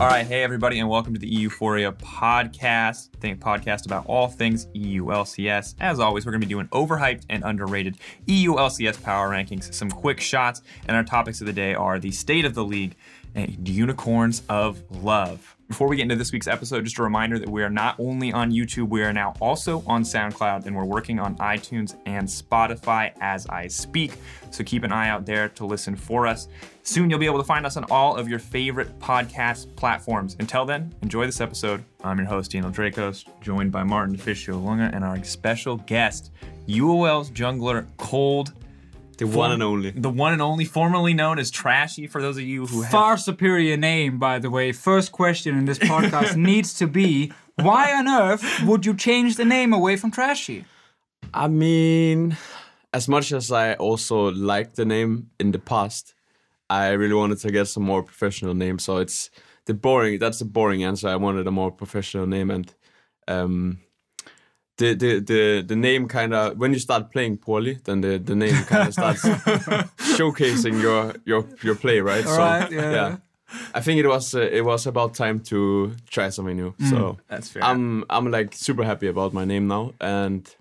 All right, hey everybody, and welcome to the Euphoria podcast. Think podcast about all things EU LCS. As always, we're going to be doing overhyped and underrated EU LCS power rankings, some quick shots, and our topics of the day are the state of the league and unicorns of love. Before we get into this week's episode, just a reminder that we are not only on YouTube, we are now also on SoundCloud, and we're working on iTunes and Spotify as I speak. So keep an eye out there to listen for us. Soon you'll be able to find us on all of your favorite podcast platforms. Until then, enjoy this episode. I'm your host, Daniel Drakos, joined by Martin Deficio Lynge and our special guest, UOL's jungler, Kold. The one and only. The one and only, formerly known as Trashy, for those of you who have. Far superior name, by the way. First question in this podcast needs to be why on earth would you change the name away from Trashy? I mean, as much as I also liked the name in the past, I really wanted to get some more professional name. So it's the boring. That's the boring answer. I wanted a more professional name, and um, the the the the name kind of when you start playing poorly, then the the name kind of starts showcasing your your your play, right? All right, yeah. I think it was uh, it was about time to try something new. So That's fair. I'm I'm like super happy about my name now, and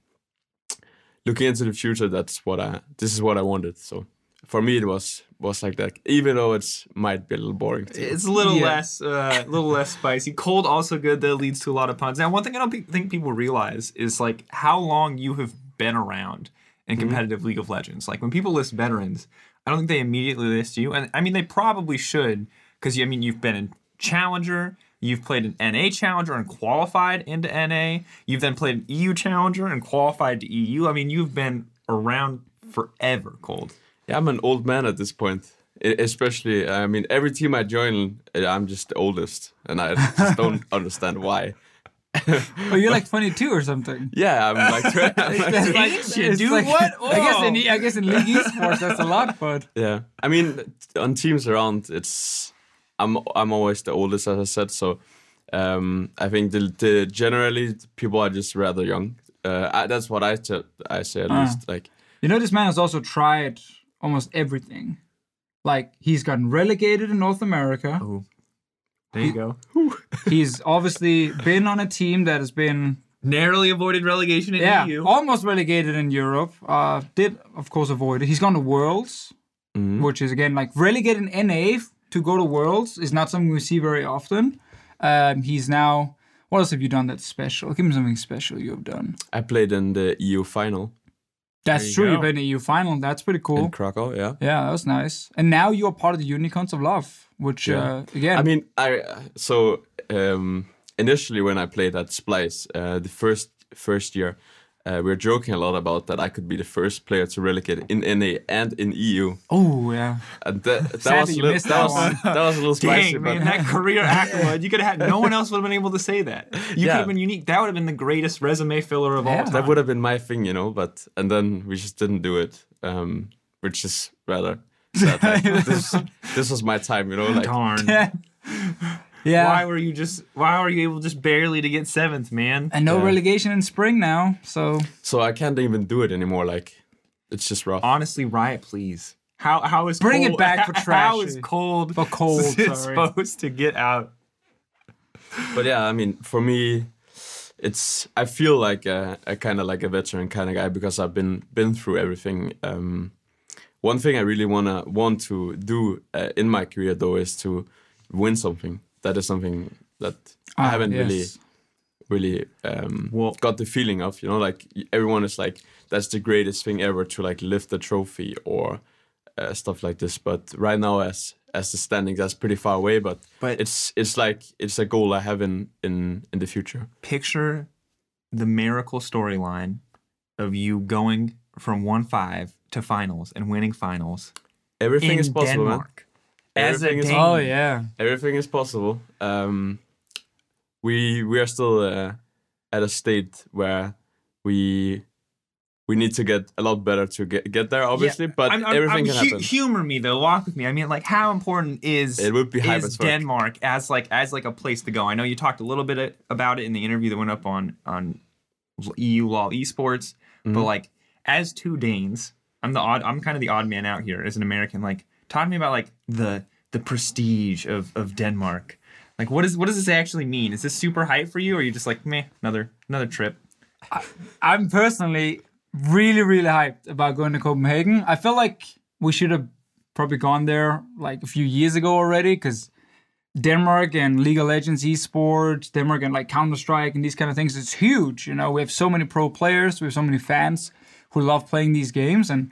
looking into the future, that's what I this is what I wanted. So for me, it was was like that. Even though it's might be a little boring. Too. It's a little Yeah. less, uh, a little less spicy. Kold also good. That leads to a lot of puns. Now, one thing I don't think people realize is like how long you have been around in competitive League of Legends. Like when people list veterans, I don't think they immediately list you, and I mean they probably should because I mean you've been in Challenger. You've played an NA Challenger and qualified into NA. You've then played an EU Challenger and qualified to EU. I mean, you've been around forever, Kold. Yeah, I'm an old man at this point. Especially, I mean, every team I join, uh, I'm just the oldest, and I just don't understand why. Oh, you're like 22 or something. Yeah, I'm like, I'm like That's like- Ancient, it's dude, like- what? I guess in I guess in League Esports that's a lot, but Yeah, I mean, on teams around, it's I'm I'm always the oldest, as I said. So um, I think the, the generally people are just rather young. Uh, I, that's what I. I say at least. Like you know this man has also tried almost everything. Like he's gotten relegated in North America. There you go. He's obviously been on a team that has been Narrowly avoided relegation in yeah, EU. almost relegated in Europe. Uh, did of course avoid it. He's gone to Worlds, which is again like relegated in NA to go to Worlds is not something we see very often. Um, he's now. What else have you done that's special? Give me something special you have done. I played in the EU final That's you true. go. You've been in EU final. That's pretty cool. in Krakow. Yeah. yeah, that was nice. And now you're part of the Unicorns of Love, which Yeah. uh, again, I mean, I so um, initially when I played at Splyce, uh, the first first year, uh, we are joking a lot about that I could be the first player to relegate in NA and in EU. oh yeah, And that, that Sadly, was little, that, that was, that was a little Dang, but man, that career accolade. You could have had no one else would have been able to say that. You Yeah. could have been unique. That would have been the greatest resume filler of all time. that would have been my thing, you know. But and then we just didn't do it, um, which is rather sad. Like, this, this was my time, you know. Like Darn. yeah. Why were you just? Why were you able just barely to get seventh, man? and no Yeah. relegation in spring now, so so I can't even do it anymore. Like it's just rough. Honestly, riot, please. How how is Bring it back for trash? How is Trashy. Kold For Kold, sorry. supposed to get out? but yeah, I mean, for me, it's I feel like a, a kind of like a veteran kind of guy because I've been been through everything. Um, one thing I really wanna want to do uh, in my career though is to win something. That is something that I Ah, haven't really yes. really um, Well- got the feeling of. You know, like everyone is like that's the greatest thing ever to like lift the trophy or uh, stuff like this. But right now, as as the standings, that's pretty far away. But But- it's it's like it's a goal I have in in in the future. Picture the miracle storyline of you going from one five to finals and winning finals Everything in is possible, man. Denmark. As a Everything is- Dane. oh yeah, Everything is possible. Um, we we are still uh, at a state where we we need to get a lot better to get get there, obviously. but I'm- I'm- everything I'm can hu- happen. Humor me though, walk with me. I mean, like, how important is It would be is as. Denmark as like as like a place to go? I know you talked a little bit about it in the interview that went up on on EU LoL Esports, Mm-hmm. but like as two Danes, I'm the odd. I'm kind of the odd man out here as an American. Like, talk to me about like the the prestige of of Denmark. Like, what is what does this actually mean? Is this super hype for you, or are you just like, meh, another another trip? I'm personally really, really hyped about going to Copenhagen. I feel like we should have probably gone there like a few years ago already because Denmark and League of Legends esports, Denmark and like Counter Strike and these kind of things, it's huge. You know, we have so many pro players, we have so many fans who love playing these games. And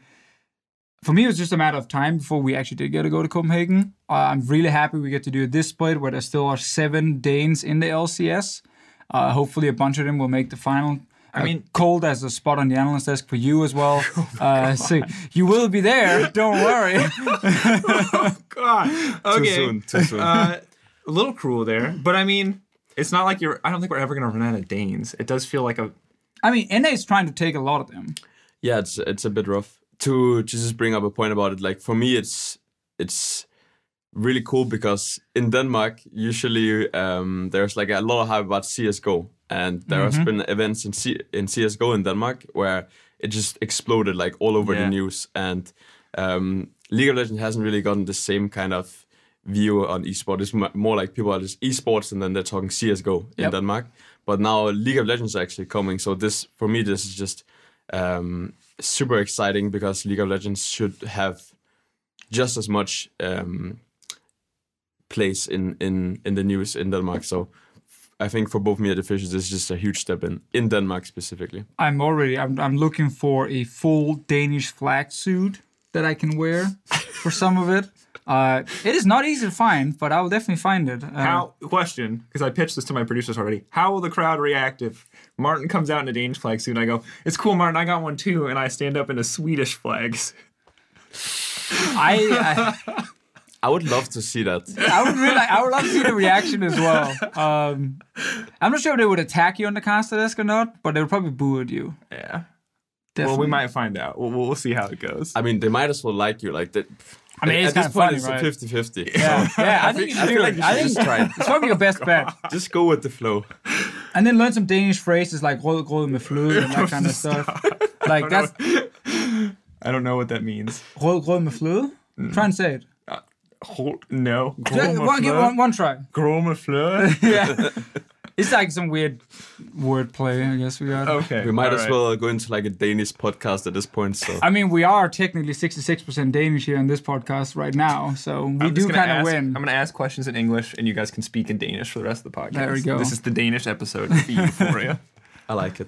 for me, it was just a matter of time before we actually did get to go to Copenhagen. Uh, I'm really happy we get to do this split where there still are seven Danes in the LCS. Uh, hopefully, a bunch of them will make the final. I mean- Kold as a spot on the analyst desk for you as well. uh, so you will be there. Don't worry. God, okay. Too soon. Too soon. uh, a little cruel there, but I mean, it's not like you're. I don't think we're ever gonna run out of Danes. It does feel like a. I mean, NA is trying to take a lot of them. yeah, it's it's a bit rough. To just bring up a point about it, like for me, it's it's really cool because in Denmark usually um, there's like a lot of hype about CS:GO, and there has been events in C- in CS:GO in Denmark where it just exploded like all over Yeah. the news, and um, League of Legends hasn't really gotten the same kind of view on esports. It's m- more like people are just esports, and then they're talking CS:GO in Yep. Denmark. But now League of Legends are actually coming, so this for me this is just um, super exciting because League of Legends should have just as much um, place in, in, in the news in Denmark. So I think for both me and Deficio, this is just a huge step in in Denmark specifically. I'm already. I'm, I'm looking for a full Danish flag suit that I can wear for some of it. Uh, it is not easy to find, but I will definitely find it. Uh, How question? Because I pitched this to my producers already. How will the crowd react if Martin comes out in a Danish flag suit and I go, "It's cool, Martin. I got one too," and I stand up in a Swedish flags. I, I would love to see that. I I would really I would love to see the reaction as well. Um, I'm not sure if they would attack you on the caster desk or not, but they would probably boo at you. Yeah. Definitely. Well, we might find out. We'll, we'll see how it goes. I mean, they might as well like you. Like that. I mean, it's at this kinda point, funny, it's right? 50 50. Yeah, yeah. I, think you I should feel do like it. you I think just try it. it's probably your best bet. Just go with the flow. And then learn some Danish phrases like "rød grød med fløde" and that kind of stuff. Like that's I don't know what that means. rød grød med fløde. Try and say it. Uh, hold, no. Just one, give one, one try. Groma fleur. yeah. It's like some weird wordplay, I guess we got. Okay. We might all as right. well go into like a Danish podcast at this point. So I mean, we are technically 66% Danish here in this podcast right now, so we I'm do kind of win. I'm going to ask questions in English, and you guys can speak in Danish for the rest of the podcast. There we go. This is the Danish episode of Euphoria. I like it.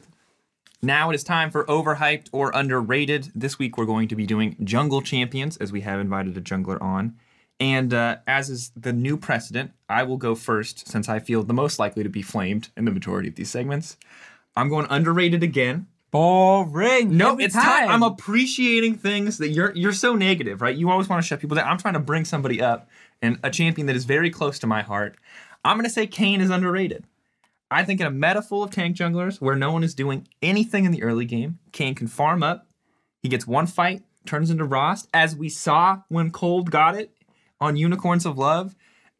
Now it is time for overhyped or underrated. This week we're going to be doing jungle champions as we have invited a jungler on. And uh, as is the new precedent, I will go first since I feel the most likely to be flamed in the majority of these segments. I'm going underrated again. Boring. No, every it's time. I'm appreciating things that you're you're so negative, right? You always want to shut people down. I'm trying to bring somebody up and a champion that is very close to my heart. I'm gonna say Kayn is underrated. I think in a meta full of tank junglers where no one is doing anything in the early game, Kayn can farm up. He gets one fight, turns into Rhaast, as we saw when Kold got it on Unicorns of Love,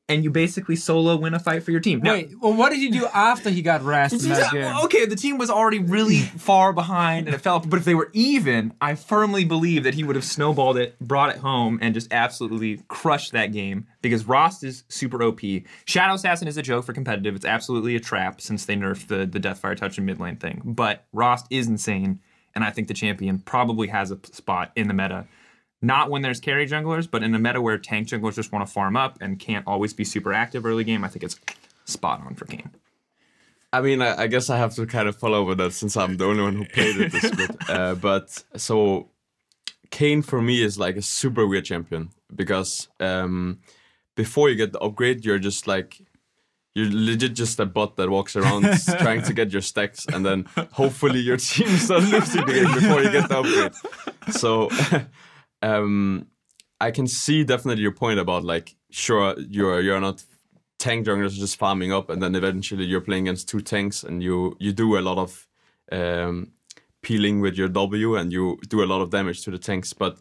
and you basically solo win a fight for your team. Now- Wait, well, what did he do after he got Rhaast in that game? okay, the team was already really far behind and it fell. But if they were even, I firmly believe that he would have snowballed it, brought it home, and just absolutely crushed that game because Rhaast is super OP. Shadow Assassin is a joke for competitive. It's absolutely a trap since they nerfed the, the Deathfire Touch and mid lane thing. But Rhaast is insane, and I think the champion probably has a spot in the meta. Not when there's carry junglers, but in a meta where tank junglers just want to farm up and can't always be super active early game, I think it's spot on for Kayn. I mean, I, I guess I have to kind of follow with that since I'm the only one who played it this bit. Uh, but so Kayn for me is like a super weird champion because um, before you get the upgrade, you're just like you're legit just a bot that walks around trying to get your stacks, and then hopefully your team starts losing the game before you get the upgrade. So um, I can see definitely your point about like sure you're you're not tank junglers just farming up, and then eventually you're playing against two tanks, and you you do a lot of um, peeling with your W, and you do a lot of damage to the tanks. But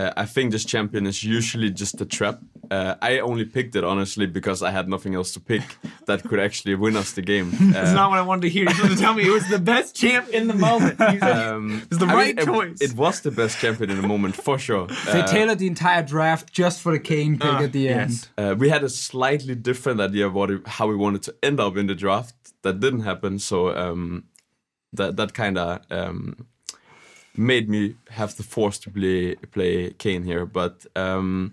uh, I think this champion is usually just a trap. Uh, I only picked it honestly because I had nothing else to pick that could actually win us the game. That's Uh, not what I wanted to hear. You're supposed to tell me it was the best champ in the moment. Um, It's the I right it- choice. It, was the best champion in the moment for sure. They Uh, tailored the entire draft just for the Kayn pick Uh, at the end. yes. Uh, we had a slightly different idea of what it, how we wanted to end up in the draft. That didn't happen, so um, that that kind of um, made me have the force to play play Kayn here. But um,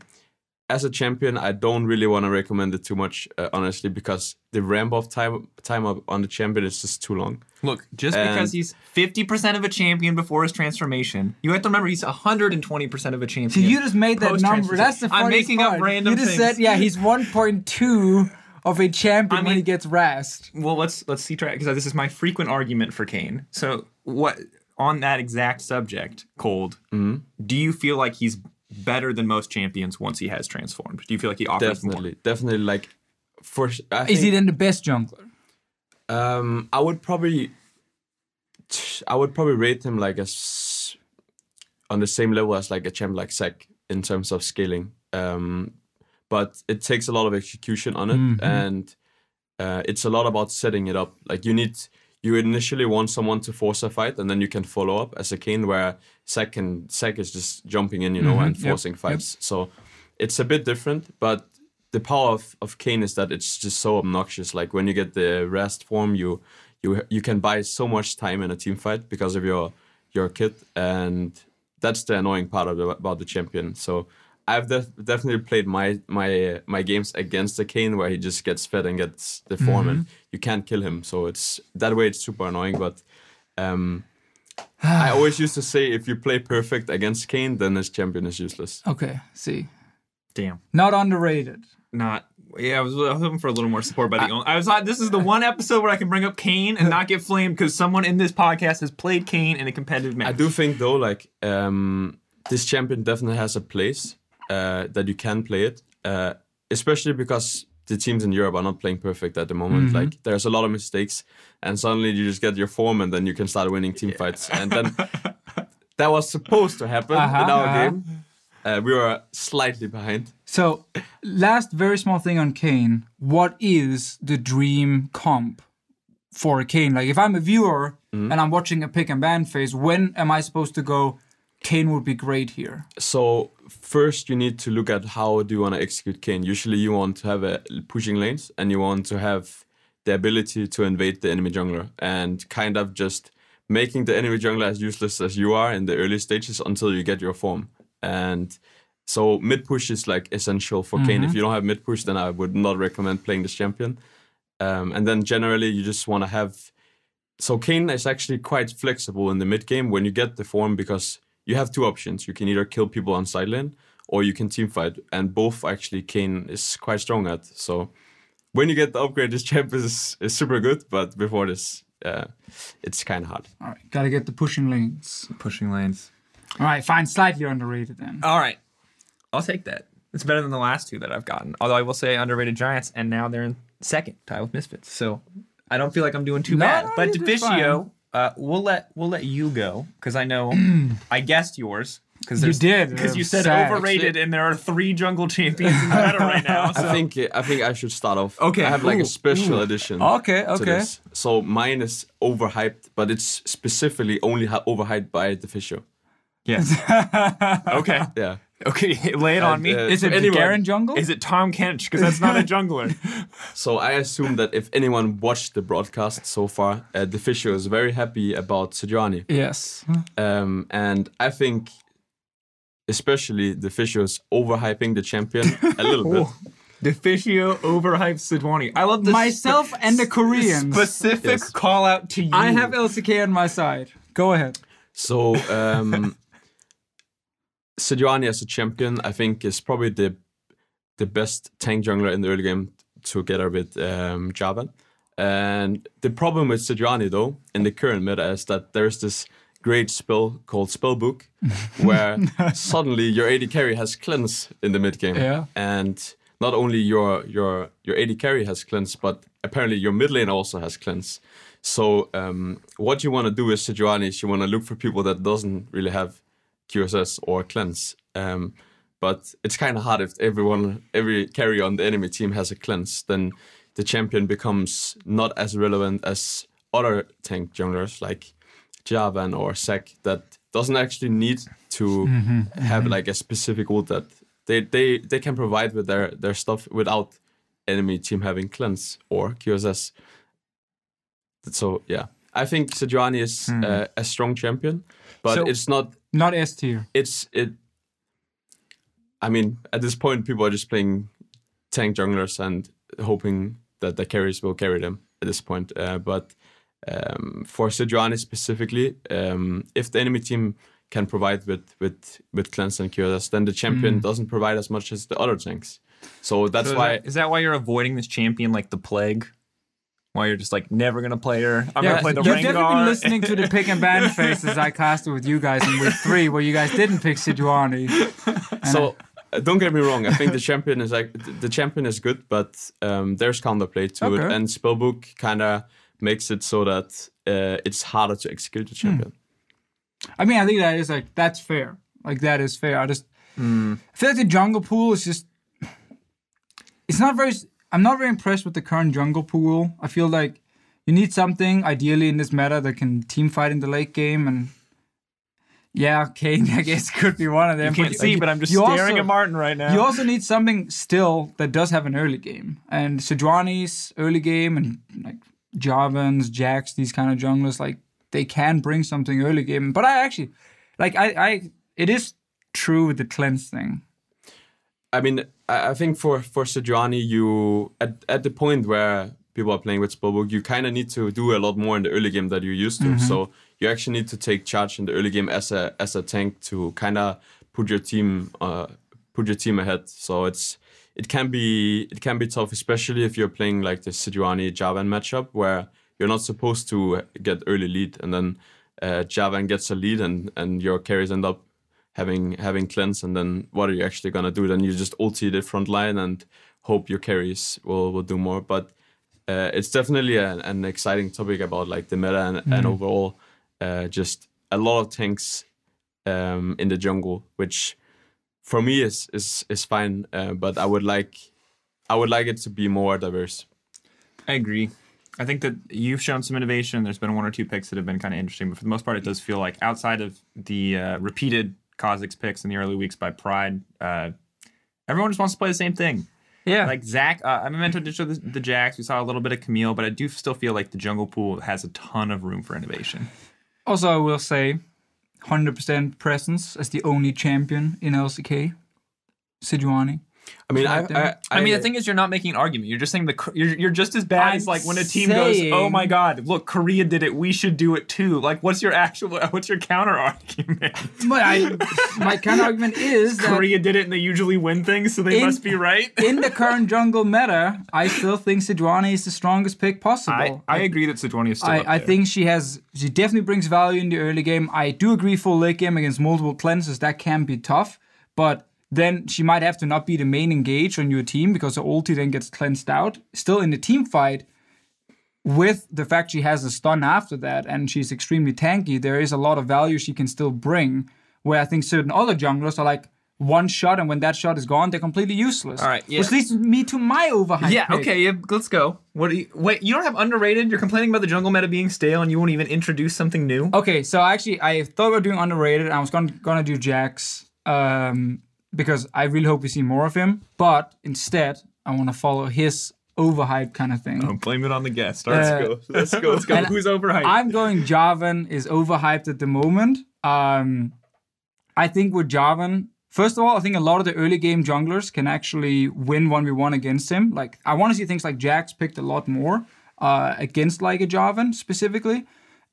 as a champion, I don't really want to recommend it too much, uh, honestly, because the ramp up time time up on the champion is just too long. Look, just And- because he's 50% of a champion before his transformation, you have to remember he's 120% of a champion. So you just made that number. Post-transformation. That's the I'm funniest making up part. random You just things. said, yeah, he's 1.2 of a champion I when he gets Rhaast. well, let's let's see track because this is my frequent argument for Kayn. So what on that exact subject, Kold? Mm-hmm. Do you feel like he's better than most champions once he has transformed? Do you feel like he offers Definitely, definitely, like for s- I Is think- he then the best jungler? Um, I would probably, I would probably rate him like as on the same level as like a champ like Sek in terms of scaling. Um, but it takes a lot of execution on it, and uh, it's a lot about setting it up. Like you need, you initially want someone to force a fight, and then you can follow up as a Kayn, where Sek can Sek is just jumping in, you know, mm-hmm. and forcing yep. fights. So it's a bit different, but the power of, of Kayn is that it's just so obnoxious. Like when you get the Rhaast form, you you you can buy so much time in a team fight because of your your kit, and that's the annoying part of the, about the champion. So I've def- definitely played my my my games against the Kayn where he just gets fed and gets the form, and you can't kill him. So it's that way it's super annoying, but. Um, I always used to say if you play perfect against Kayn, then his champion is useless. Okay, see. Damn. Not underrated. Not. Yeah, I was, I was hoping for a little more support by the. only, I was like, this is the one episode where I can bring up Kayn and not get flamed because someone in this podcast has played Kayn in a competitive match. I do think though, like um, this champion definitely has a place uh, that you can play it, uh, especially because the teams in Europe are not playing perfect at the moment. Like there's a lot of mistakes, and suddenly you just get your form, and then you can start winning team fights. And then that was supposed to happen Uh-huh, in our uh-huh. game. Uh, we were slightly behind. So, last very small thing on Kayn. What is the dream comp for Kayn? Like, if I'm a viewer Mm-hmm. and I'm watching a pick and ban phase, when am I supposed to go? Kayn would be great here. So first, you need to look at how do you want to execute Kayn. Usually, you want to have a pushing lanes, and you want to have the ability to invade the enemy jungler, and kind of just making the enemy jungler as useless as you are in the early stages until you get your form. And so mid push is like essential for Kayn. If you don't have mid push, then I would not recommend playing this champion. Um, and then generally, you just want to have. So Kayn is actually quite flexible in the mid game when you get the form because you have two options. You can either kill people on side lane or you can team fight, and both actually Kayn is quite strong at. So when you get the upgrade, this champ is, is super good, but before this, uh, it's kind of hard. All right, gotta get the pushing lanes. pushing lanes. All right, fine, slightly underrated then. All right, I'll take that. It's better than the last two that I've gotten. Although I will say underrated giants, and now they're in second, tied with misfits. So I don't feel like I'm doing too No, bad. no, But Deficio, uh, we'll let we'll let you go because I know I guessed yours because You did, because you said sad. overrated, and there are three jungle champions in the meta right now. So. I think I think I should start off. Okay, I have like ooh, a special edition. Okay, to okay. this. So mine is overhyped, but it's specifically only overhyped by Deficio. yes. okay. Yeah. Okay. Lay it on And, me. uh, Is it anyone- Garen jungle? Is it Tahm Kench? Because that's not a jungler. So I assume that if anyone watched the broadcast so far, uh, Deficio is very happy about Sejuani. yes. Um, and I think, especially Deficio is overhyping the champion a little bit. Deficio overhyped Sejuani. I love this Myself and the Koreans. specific Yes. call out to you. I have LCK on my side. Go ahead. So um, Sejuani as a champion, I think, is probably the the best tank jungler in the early game together with um, Jarvan. And the problem with Sejuani, though, in the current meta, is that there's this great spell called Spellbook, where suddenly your AD carry has cleanse in the mid game, Yeah. and not only your your your AD carry has cleanse, but apparently your mid lane also has cleanse. So um, what you want to do with Sejuani is you want to look for people that doesn't really have QSS or cleanse. Um, but it's kind of hard if everyone, every carry on the enemy team has a cleanse, then the champion becomes not as relevant as other tank junglers like Jarvan or Zac that doesn't actually need to mm-hmm, have mm-hmm. like a specific ult that they, they, they can provide with their, their stuff without enemy team having cleanse or QSS. So yeah, I think Sejuani is mm. uh, a strong champion, but so, it's not not S tier. It's it. I mean, at this point, people are just playing tank junglers and hoping that the carries will carry them at this point. Uh, but um, for Sejuani specifically, um, if the enemy team can provide with with with cleanse and QSS, then the champion mm. doesn't provide as much as the other tanks. So that's so why. Is that, is that why you're avoiding this champion like the plague? Why you're just like never gonna play her? I'm yeah, gonna play the You've definitely been listening to the pick and ban faces I casted with you guys in week three, where you guys didn't pick Sejuani. So uh, don't get me wrong. I think the champion is like the champion is good, but um, there's counterplay to okay. it, and spellbook kind of makes it so that uh, it's harder to execute the hmm. champion. Hmm. I mean, I think that is like that's fair. Like that is fair. I just mm. I feel like the jungle pool is just it's not very. I'm not very impressed with the current jungle pool. I feel like you need something ideally in this meta that can team fight in the late game and. Yeah, Kayn, I guess could be one of them. You can't but, see, but I'm just staring also, at Martin right now. You also need something still that does have an early game. And Sejuani's early game and like Jarvans, Jax, these kind of junglers, like they can bring something early game. But I actually like I, I it is true with the cleanse thing. I mean, I think for for Sejuani, you at at the point where people are playing with Spellbook, you kind of need to do a lot more in the early game that you're used to. Mm-hmm. So you actually need to take charge in the early game as a as a tank to kind of put your team uh, put your team ahead. So it's it can be it can be tough, especially if you're playing like the Sejuani Jarvan matchup where you're not supposed to get early lead and then uh, Jarvan gets a lead and and your carries end up having having cleanse, and then what are you actually gonna do? Then you just ulti the front line and hope your carries will will do more. But uh, it's definitely a, an exciting topic about like the meta and, mm. and overall uh, just a lot of tanks um, in the jungle, which for me is is is fine. Uh, but I would like I would like it to be more diverse. I agree. I think that you've shown some innovation. There's been one or two picks that have been kind of interesting, but for the most part, it does feel like outside of the uh, repeated Kha'Zix picks in the early weeks by Pride. Uh, everyone just wants to play the same thing. Yeah. Like Zac, uh, I'm mentioned to show the, the Jax. We saw a little bit of Camille, but I do still feel like the jungle pool has a ton of room for innovation. Also, I will say 100% presence as the only champion in LCK. Sejuani. I mean, I, I, I, mean, the thing is, you're not making an argument. You're just saying the you're, you're just as bad I'm as like when a team saying, goes, "Oh my god, look, Korea did it. We should do it too." Like, what's your actual what's your counter argument? But I, my counter argument is Korea did it and they usually win things, so they in, must be right. in the current jungle meta, I still think Sejuani is the strongest pick possible. I, I agree that Sejuani is still. I, I think she has she definitely brings value in the early game. I do agree full late game against multiple cleanses that can be tough, but then she might have to not be the main engage on your team because her ulti then gets cleansed out. Still in the team fight, with the fact she has a stun after that and she's extremely tanky, there is a lot of value she can still bring. Where I think certain other junglers are like one shot, and when that shot is gone, they're completely useless. All right, yeah. Which leads me to my overhype. Yeah, pick. okay, yeah, let's go. What do you wait? You don't have underrated. You're complaining about the jungle meta being stale, and you won't even introduce something new. Okay, so actually, I thought about doing underrated. I was gonna gonna do Jax. Um, because I really hope we see more of him. But instead, I want to follow his overhyped kind of thing. Oh, blame it on the guest. Let's uh, go. Let's go. Let's go. Who's overhyped? I'm going Jarvan is overhyped at the moment. Um, I think with Jarvan, first of all, I think a lot of the early game junglers can actually win 1v1 against him. Like, I want to see things like Jax picked a lot more uh, against like a Jarvan specifically.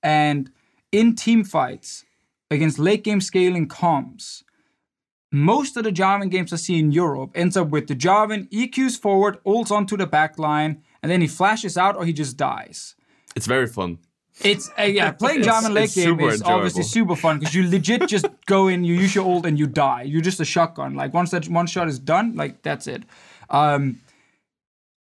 And in team fights against late game scaling comms, most of the Jarvan games I see in Europe ends up with the Jarvan EQs forward, ults onto the back line, and then he flashes out or he just dies. It's very fun. It's uh, yeah, playing Jarvan late game is enjoyable. obviously super fun because you legit just go in, you use your ult, and you die. You're just a shotgun. Like once that one shot is done, like that's it. Um,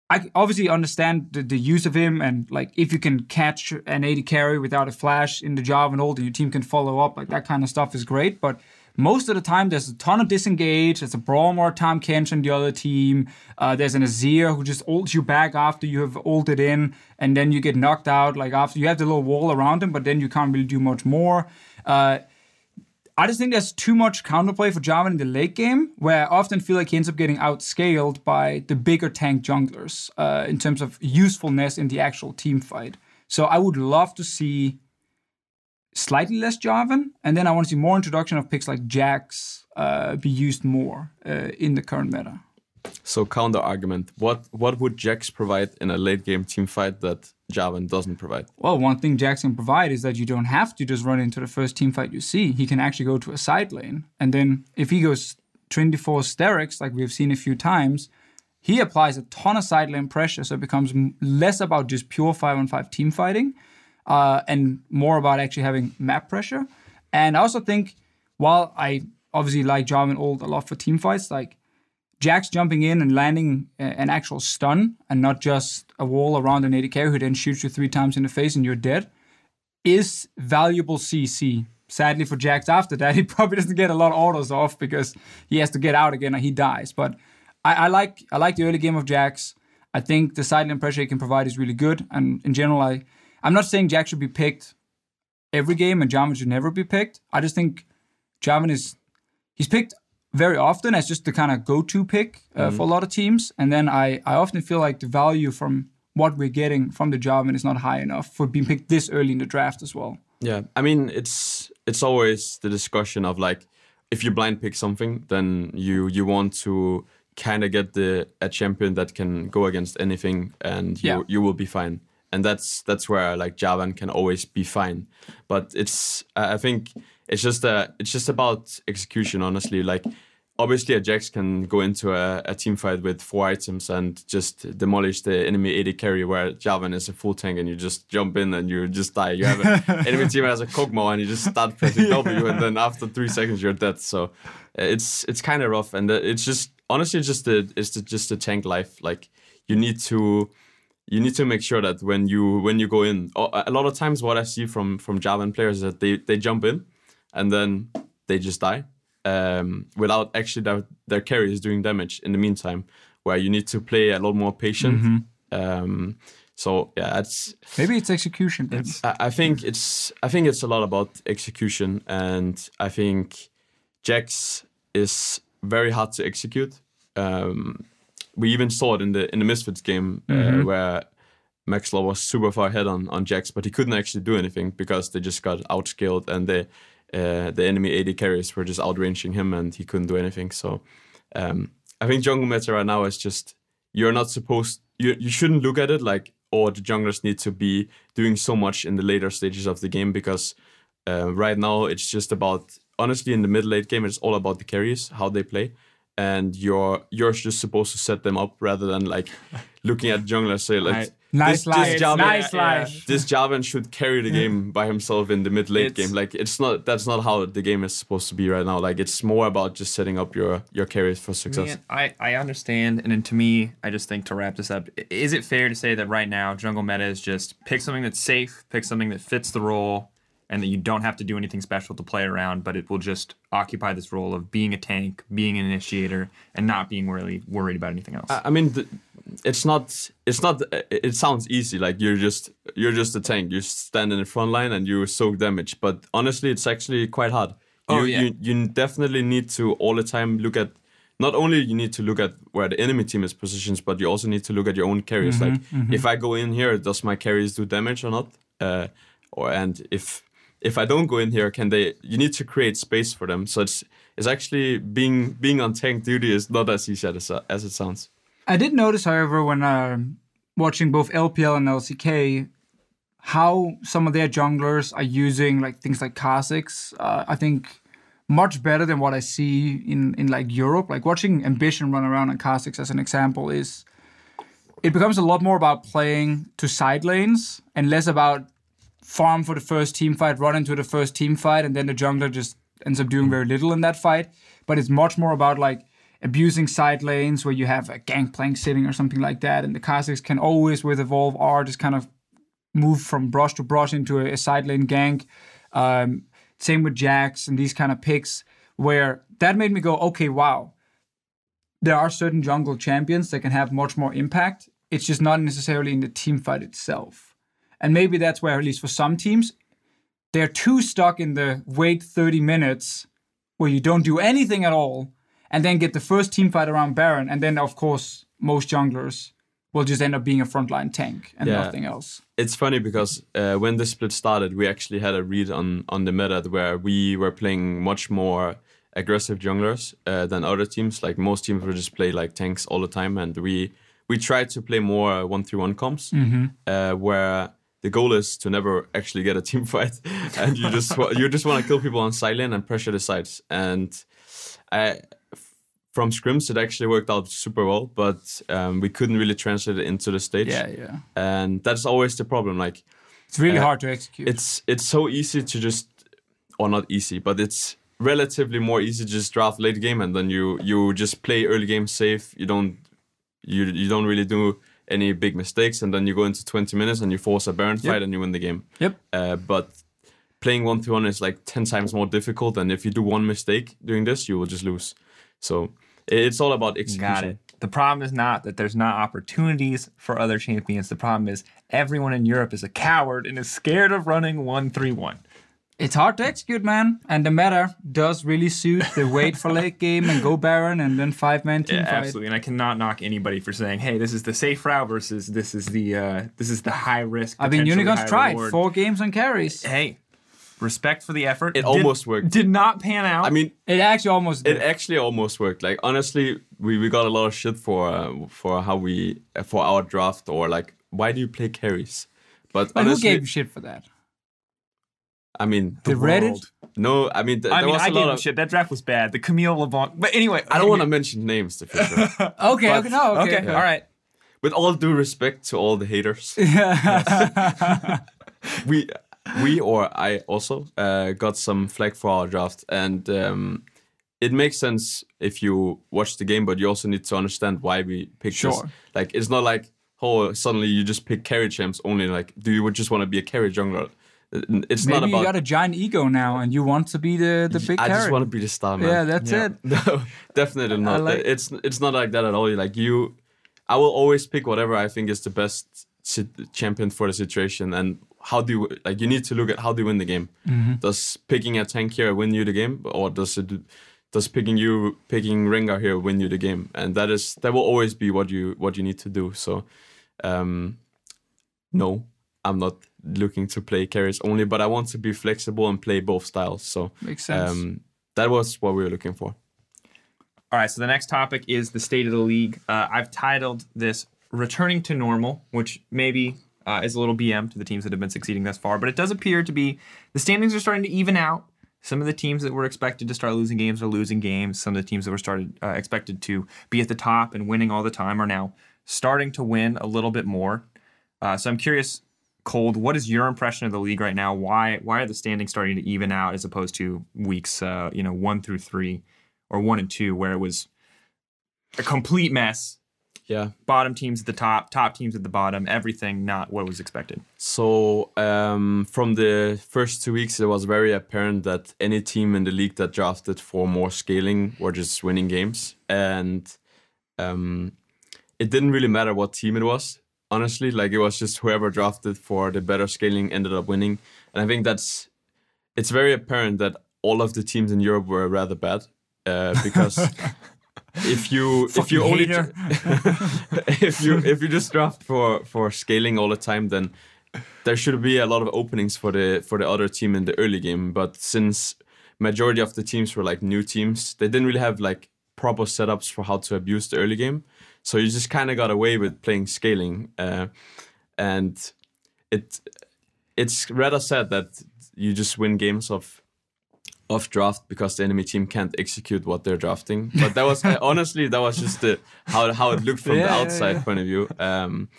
I obviously understand the, the, use of him and like if you can catch an AD carry without a flash in the Jarvan ult and your team can follow up, like that kind of stuff is great. But most of the time there's a ton of disengage. There's a Braum or Tahm Kench on the other team. Uh, there's an Azir who just ults you back after you have ulted in, and then you get knocked out. Like after you have the little wall around him, but then you can't really do much more. Uh, I just think there's too much counterplay for Jarvan in the late game, where I often feel like he ends up getting outscaled by the bigger tank junglers uh, in terms of usefulness in the actual team fight. So I would love to see slightly less Jarvan, and then I want to see more introduction of picks like Jax uh, be used more uh, in the current meta. So counter argument: what what would Jax provide in a late game team fight that Jarvan doesn't provide? Well, one thing Jax can provide is that you don't have to just run into the first team fight you see. He can actually go to a side lane, and then if he goes 24 Sterak's like we've seen a few times, he applies a ton of side lane pressure, so it becomes less about just pure five on five team fighting uh, and more about actually having map pressure. And I also think, while I obviously like Jarvan ult a lot for team fights, like Jax jumping in and landing an actual stun and not just a wall around an AD carry who then shoots you three times in the face and you're dead is valuable CC. Sadly for Jax, after that, he probably doesn't get a lot of autos off because he has to get out again and he dies. But I, I like I like the early game of Jax. I think the side lane pressure he can provide is really good. And in general, I I'm not saying Jax should be picked every game and Jarvan should never be picked. I just think Jarvan is he's picked very often as just the kind of go-to pick uh, mm-hmm. for a lot of teams, and then I I often feel like the value from what we're getting from the Jarvan is not high enough for being picked this early in the draft as well. Yeah, I mean it's it's always the discussion of like if you blind pick something, then you you want to kind of get the a champion that can go against anything, and you yeah. you will be fine and that's that's where like Jarvan can always be fine. But it's I think it's just a it's just about execution. Honestly, like obviously a Jax can go into a, a team fight with four items and just demolish the enemy AD carry, where Jarvan is a full tank and you just jump in and you just die. You have an enemy team has a Kog'Maw and you just start pressing W and then after three seconds you're dead. So uh, it's it's kind of rough and uh, it's just honestly it's just the it's just the tank life. Like you need to you need to make sure that when you when you go in, a lot of times what I see from from Jarvan players is that they they jump in, and then they just die um, without actually their their carries doing damage in the meantime. Where you need to play a lot more patient. Mm-hmm. Um, so yeah, it's maybe it's execution. It's, I, I think it's I think it's a lot about execution, and I think Jax is very hard to execute. Um, we even saw it in the in the Misfits game uh, mm-hmm. where Maxlore was super far ahead on on Jax, but he couldn't actually do anything because they just got outskilled and the uh, the enemy AD carries were just outranging him and he couldn't do anything. So um, I think jungle meta right now is just you're not supposed you you shouldn't look at it like oh the junglers need to be doing so much in the later stages of the game because uh, right now it's just about honestly in the mid late game it's all about the carries how they play and you're you're just supposed to set them up rather than like looking at junglers say like nice life. This Jarvan, nice life. this Jarvan should carry the game by himself in the mid late game. Like it's not that's not how the game is supposed to be right now. Like it's more about just setting up your your carries for success. Man, I I understand and then to me I just think to wrap this up is it fair to say that right now jungle meta is just pick something that's safe pick something that fits the role and that you don't have to do anything special to play around, but it will just occupy this role of being a tank, being an initiator, and not being really worried about anything else. I mean, the, it's not. It's not. It sounds easy, like you're just you're just a tank. You stand in the front line and you soak damage. But honestly, it's actually quite hard. You, oh yeah. You, you definitely need to all the time look at. Not only you need to look at where the enemy team is positioned, but you also need to look at your own carries. Mm-hmm, like, mm-hmm. if I go in here, does my carries do damage or not? Uh, or and if if I don't go in here, can they? You need to create space for them. So it's it's actually being being on tank duty is not as easy as as it sounds. I did notice, however, when uh, watching both LPL and LCK, how some of their junglers are using like things like Kha'Zix. Uh, I think much better than what I see in in like Europe. Like watching Ambition run around on Kha'Zix as an example is it becomes a lot more about playing to side lanes and less about farm for the first team fight, run into the first team fight, and then the jungler just ends up doing very little in that fight. But it's much more about like abusing side lanes where you have a gangplank sitting or something like that. And the Kha'Zix can always, with Evolve R, just kind of move from brush to brush into a, a side lane gank. Um, same with Jax and these kind of picks where that made me go, okay, wow. There are certain jungle champions that can have much more impact. It's just not necessarily in the team fight itself. And maybe that's where, at least for some teams, they're too stuck in the wait 30 minutes where you don't do anything at all and then get the first team fight around Baron. And then, of course, most junglers will just end up being a frontline tank and Yeah. nothing else. it's funny because uh, when the split started, we actually had a read on on the meta where we were playing much more aggressive junglers uh, than other teams. Like most teams would just play like tanks all the time, and we we tried to play more one three one comps, uh, where the goal is to never actually get a team fight, and you just you just want to kill people on side lane and pressure the sides. And I, from scrims, it actually worked out super well, but um, we couldn't really translate it into the stage Yeah, yeah. and that's always the problem like It's really Uh, hard to execute. it's it's so easy to just or not easy but it's relatively more easy to just draft late game and then you you just play early game safe you don't you you don't really do any big mistakes and then you go into 20 minutes and you force a baron fight and you win the game Yep. uh, but playing one to one is like 10 times more difficult and if you do one mistake doing this you will just lose so it's all about execution Got it. The problem is not that there's not opportunities for other champions. The problem is everyone in Europe is a coward and is scared of running one three one. It's hard to execute, man. And the meta does really suit the wait for late game and go Baron and then five man team Yeah, fight. absolutely. And I cannot knock anybody for saying, "Hey, this is the safe route versus this is the uh, this is the high risk." I mean, potentially Unicorns tried reward. four games on carries. Hey, respect for the effort. It Did- almost worked. Did not pan out. i mean It actually almost did. It actually almost worked. Like honestly, we, we got a lot of shit for uh, for how we for our draft or like why do you play carries? But but who honestly, gave you shit for that? I mean, The Reddit? world. no, I mean, th- I there mean, was I a gave lot of. shit. That draft was bad. The Camille LeBlanc. But anyway, I don't want to mention names, to future. Okay, But- okay, no, okay. Okay, all right. With all due respect to all the haters, we we or I also uh, got some flag for our draft, and um, it makes sense if you watch the game, but you also need to understand why we picked this. Like it's not like oh suddenly you just pick carry champs only. Like do you just want to be a carry jungler? It's Maybe not you got a giant ego now and you want to be the, the big I just want to be the star man. yeah, that's Yeah. it. No, definitely not. like- it's it's not like that at all. Like you, I will always pick whatever I think is the best champion for the situation. And how do you like? You need to look at how do you win the game. Does picking a tank here win you the game, or does it? Does picking you picking Rengar here win you the game? And that is that will always be what you what you need to do. So, um, no, I'm not looking to play carries only, but I want to be flexible and play both styles. So Makes sense. um, that was what we were looking for. All right, so the next topic is the state of the league. Uh, I've titled this "Returning to Normal," which maybe uh, is a little BM to the teams that have been succeeding thus far, but it does appear to be the standings are starting to even out. Some of the teams that were expected to start losing games are losing games. Some of the teams that were started uh, expected to be at the top and winning all the time are now starting to win a little bit more. Uh, so I'm curious, Kold, what is your impression of the league right now? Why why are the standings starting to even out as opposed to weeks uh, you know one through three or one and two where it was a complete mess? Yeah. Bottom teams at the top, top teams at the bottom, everything not what was expected. So um, from the first two weeks, it was very apparent that any team in the league that drafted for more scaling were just winning games, and um, it didn't really matter what team it was. Honestly, like it was just whoever drafted for the better scaling ended up winning, and I think that's it's very apparent that all of the teams in Europe were rather bad uh, because if you if you only if you if you just draft for for scaling all the time, then there should be a lot of openings for the for the other team in the early game. But since majority of the teams were like new teams, they didn't really have like proper setups for how to abuse the early game. So you just kind of got away with playing scaling, uh, and it it's rather sad that you just win games of of draft because the enemy team can't execute what they're drafting. But that was honestly that was just the how how it looked from Yeah, the outside yeah. point of view. Um,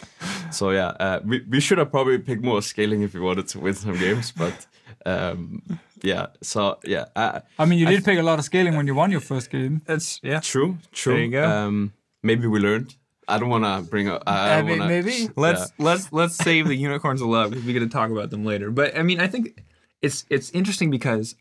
so yeah, uh, we we should have probably picked more scaling if we wanted to win some games. But um, yeah, so yeah, uh, I mean, you I did pick a lot of scaling when you won your first game. That's yeah. true, true. There you go. Um, maybe we learned. I don't want to bring up. I, I I don't mean, wanna, maybe. Let's let's let's save the unicorns of love because we're going to talk about them later. But I mean, I think it's it's interesting because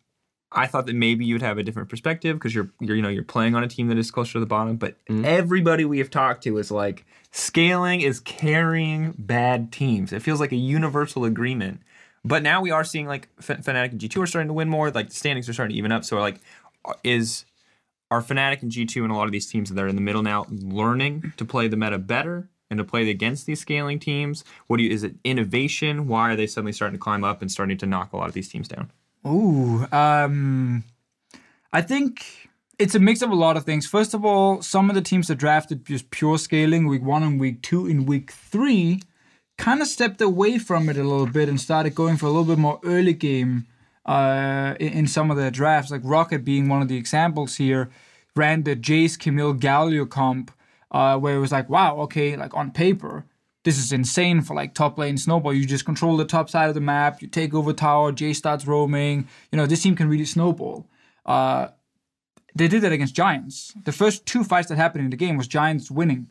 I thought that maybe you'd have a different perspective because you're, you're, you know, you're playing on a team that is closer to the bottom. But mm-hmm. everybody we have talked to is like scaling is carrying bad teams. It feels like a universal agreement. But now we are seeing like F- Fnatic and G2 are starting to win more. Like the standings are starting to even up. So like, uh, is are Fnatic and G2 and a lot of these teams that are in the middle now learning to play the meta better and to play against these scaling teams? What do you is it innovation? Why are they suddenly starting to climb up and starting to knock a lot of these teams down? Ooh, um, I think it's a mix of a lot of things. First of all, some of the teams that drafted just pure scaling week one and week two, in week three, kind of stepped away from it a little bit and started going for a little bit more early game uh, in, in some of their drafts. Like Roccat being one of the examples here, ran the Jace Camille Galio comp, uh, where it was like, wow, okay, like on paper, this is insane for like top lane snowball. You just control the top side of the map, you take over tower, Jace starts roaming. You know, this team can really snowball. Uh, they did that against Giants. The first two fights that happened in the game was Giants winning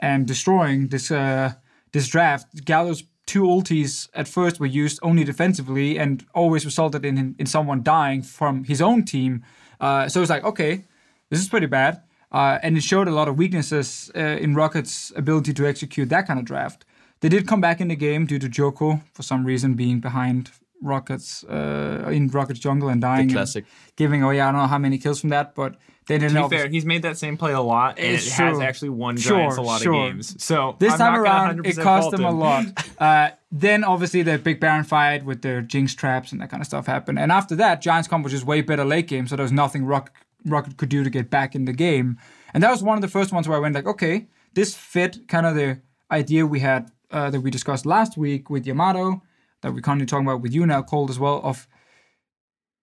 and destroying this uh, this draft. Galio's two ultis at first were used only defensively and always resulted in in someone dying from his own team. Uh, so it's like, okay, this is pretty bad. Uh, and it showed a lot of weaknesses uh, in Roccat's ability to execute that kind of draft. They did come back in the game due to Djoko for some reason being behind Roccat's uh, in Roccat's jungle and dying, and classic. giving away I don't know how many kills from that, but they didn't. To be fair, he's made that same play a lot, and It's it has true. actually won Sure, Giants a lot sure. of games. So This I'm time not around, it 100% cost fault them a lot. Uh, then obviously the big Baron fight with their Jinx traps and that kind of stuff happened. And after that, Giants comp was just way better late game, so there was nothing Rock, Roccat could do to get back in the game. And that was one of the first ones where I went like, okay, this fit kind of the idea we had uh, that we discussed last week with Yamato, that we're currently talking about with you now, Kold as well, of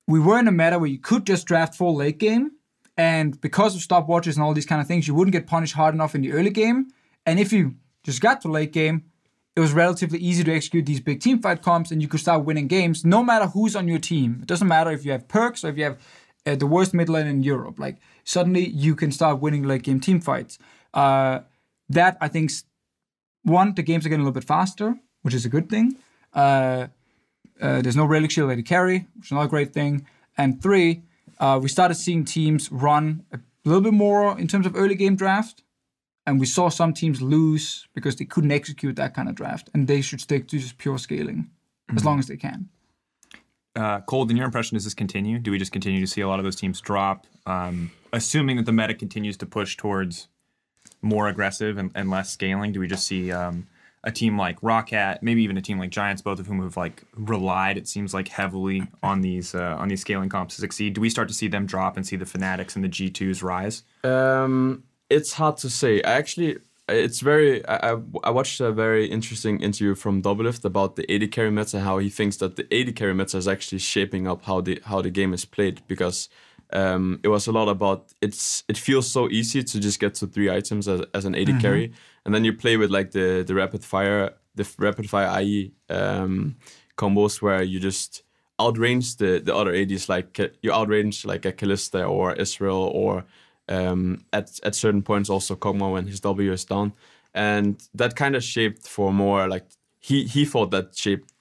we were in a meta where you could just draft full late game, and because of stopwatches and all these kind of things, you wouldn't get punished hard enough in the early game. And if you just got to late game, it was relatively easy to execute these big team fight comps, and you could start winning games no matter who's on your team. It doesn't matter if you have Perkz or if you have uh, the worst mid lane in Europe. Like suddenly you can start winning late game team fights. Uh, that I think, one, the games are getting a little bit faster, which is a good thing. Uh, uh, there's no relic shield to carry, which is another great thing. And three, uh, we started seeing teams run a little bit more in terms of early game draft, and we saw some teams lose because they couldn't execute that kind of draft, and they should stick to just pure scaling as long as they can. Uh, Kold, in your impression, does this continue? Do we just continue to see a lot of those teams drop? Um, assuming that the meta continues to push towards more aggressive and, and less scaling, do we just see um, a team like Roccat, maybe even a team like Giants, both of whom have like relied, it seems like, heavily on these uh, on these scaling comps to succeed? Do we start to see them drop and see the Fnatics and the G2s rise? Um, it's hard to say. I actually, it's very. I, I, watched a very interesting interview from Doublelift about the AD carry meta, how he thinks that the AD carry meta is actually shaping up how the how the game is played because. Um, it was a lot about it's. It feels so easy to just get to three items as, as an AD carry, and then you play with like the the rapid fire, the rapid fire IE um, combos where you just outrange the the other ADs. Like uh, you outrange like a Kalista or Ezreal or um, at at certain points also Kog'Maw when his W is down, and that kind of shaped for more like he he thought that shaped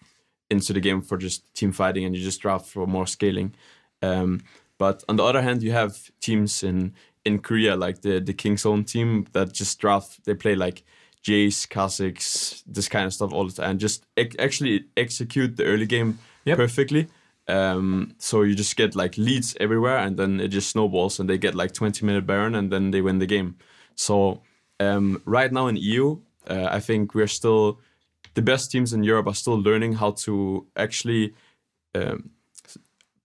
into the game for just team fighting and you just draft for more scaling. Um, but on the other hand, you have teams in in Korea like the the Kingzone team that just draft. They play like Jace, Kha'Zix, this kind of stuff all the time, and just actually execute the early game Yep. perfectly. Um, so you just get like leads everywhere, and then it just snowballs, and they get like 20 minute Baron, and then they win the game. So um, right now in EU, uh, I think we're still the best teams in Europe are still learning how to actually um,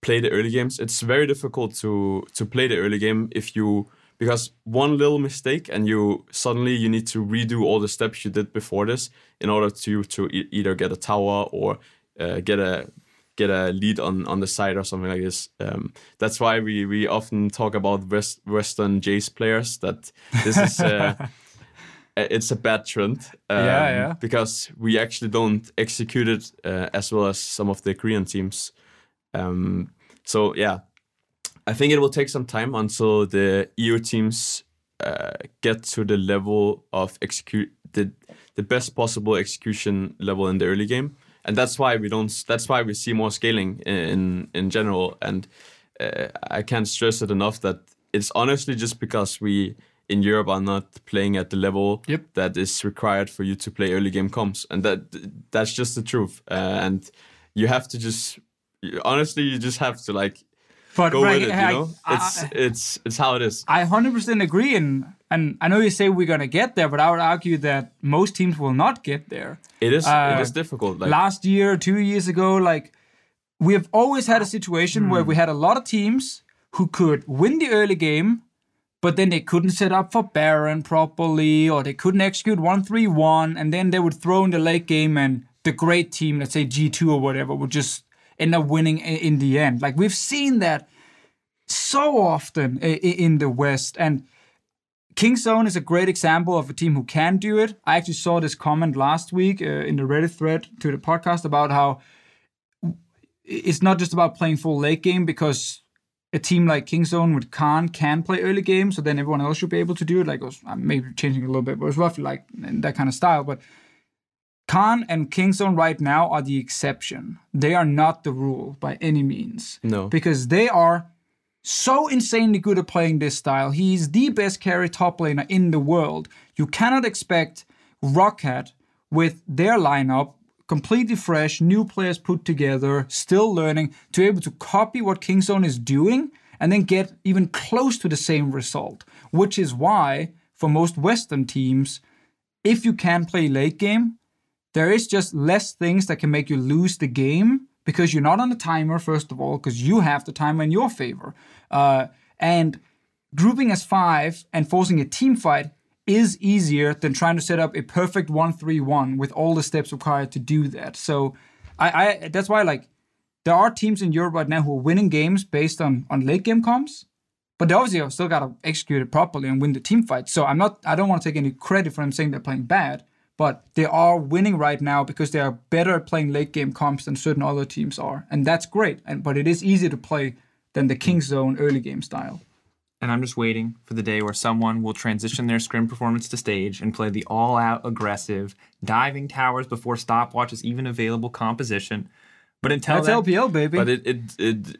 play the early games. It's very difficult to to play the early game if you because one little mistake and you suddenly you need to redo all the steps you did before this in order to to e- either get a tower or uh, get a get a lead on on the side or something like this. Um, that's why we we often talk about West, Western Jace players that this is. Uh, it's a bad trend. Um, Yeah, yeah. Because we actually don't execute it uh, as well as some of the Korean teams. Um, so yeah, I think it will take some time until the EU teams uh, get to the level of execute the the best possible execution level in the early game, and that's why we don't. That's why we see more scaling in in general, and uh, I can't stress it enough that it's honestly just because we in Europe are not playing at the level Yep. that is required for you to play early game comps, and that that's just the truth. Uh, and you have to just honestly, you just have to like But go right, with it. You know, I- it's it's it's how it is. I 100% agree, and and I know you say we're gonna get there, but I would argue that most teams will not get there. It is Uh, it is difficult. Like Last year, two years ago, like we have always had a situation where we had a lot of teams who could win the early game, but then they couldn't set up for Baron properly, or they couldn't execute one three one, and then they would throw in the late game, and the great team, let's say G two or whatever, would just end up winning in the end. Like we've seen that so often in the West, and Kingzone is a great example of a team who can do it. I actually saw this comment last week uh, in the Reddit thread to the podcast about how it's not just about playing full late game because a team like Kingzone with Khan can play early game, so then everyone else should be able to do it. Like, it was, I'm maybe changing a little bit, but it's roughly like in that kind of style. But Khan and Kingzone right now are the exception. They are not the rule by any means. No. Because they are so insanely good at playing this style. He's the best carry top laner in the world. You cannot expect Roccat with their lineup completely fresh, new players put together, still learning, to be able to copy what Kingzone is doing and then get even close to the same result. Which is why, for most Western teams, if you can play late game, there is just less things that can make you lose the game because you're not on the timer, first of all, because you have the timer in your favor. Uh, and grouping as five and forcing a team fight is easier than trying to set up a perfect 1-3-1 with all the steps required to do that. So I, I that's why like there are teams in Europe right now who are winning games based on on late game comps, but they obviously have still got to execute it properly and win the team fight. So I'm not I don't want to take any credit for them saying they're playing bad, but they are winning right now because they are better at playing late game comps than certain other teams are, and that's great. And but it is easier to play than the Kingzone early game style. And I'm just waiting for the day where someone will transition their scrim performance to stage and play the all out aggressive, diving towers before stopwatch is even available composition. But until That's then, LPL baby. but it, it it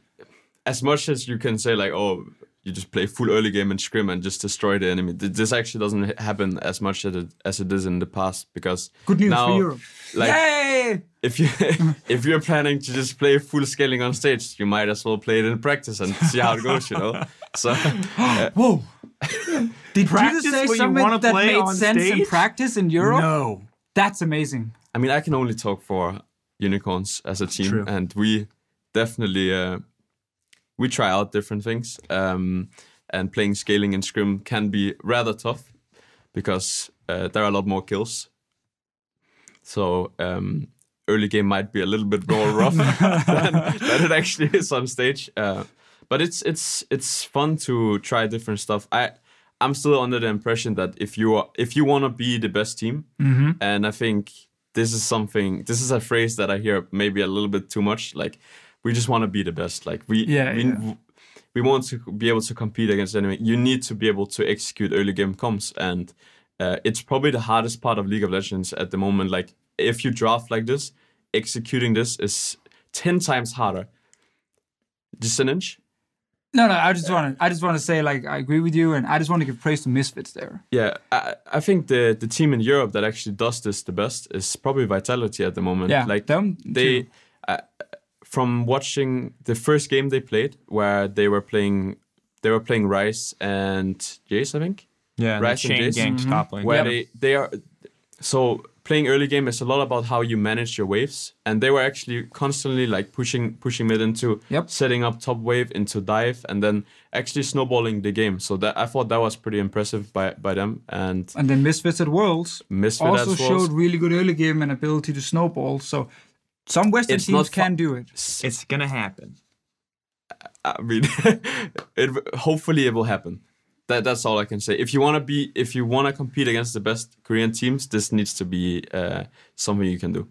as much as you can say like oh you just play full early game and scrim and just destroy the enemy this actually doesn't happen as much as it, as it is in the past because Good news now, for Europe. like Yay! if you if you're planning to just play full scaling on stage you might as well play it in practice and see how it goes you know so uh, Whoa. Did Practice you just say what you something wanna that play made on sense in practice in Europe? no. That's amazing. I mean, I can only talk for unicorns as a team, True. and we definitely uh, we try out different things. Um, and playing scaling and scrim can be rather tough because uh, there are a lot more kills. So um, early game might be a little bit more rough than, than it actually is on stage. Uh, but it's it's it's fun to try different stuff. I I'm still under the impression that if you are if you want to be the best team, and I think this is something this is a phrase that I hear maybe a little bit too much. Like we just want to be the best. Like we Yeah, we, yeah. we want to be able to compete against anyone. You need to be able to execute early game comps, and uh, it's probably the hardest part of League of Legends at the moment. Like if you draft like this, executing this is ten times harder. Just an inch. No, no, I just want to I just want to say like I agree with you and I just want to give praise to Misfits there. Yeah, I, I think the the team in Europe that actually does this the best is probably Vitality at the moment. Yeah, like them they. From watching the first game they played where they were playing they were playing Ryze and Jace, I think. Yeah, Right, right. Chain and Jason. gank top lane. where Yep. they they are so playing early game is a lot about how you manage your waves and they were actually constantly like pushing pushing mid into Yep. setting up top wave into dive and then actually snowballing the game so that i thought that was pretty impressive by by them and And then Misfits at Worlds misfit also as well showed really good early game and ability to snowball. So some Western It's teams can do it. It's gonna happen. i mean it hopefully it will happen that, that's all I can say. If you want to be, if you want to compete against the best Korean teams, this needs to be uh, something you can do.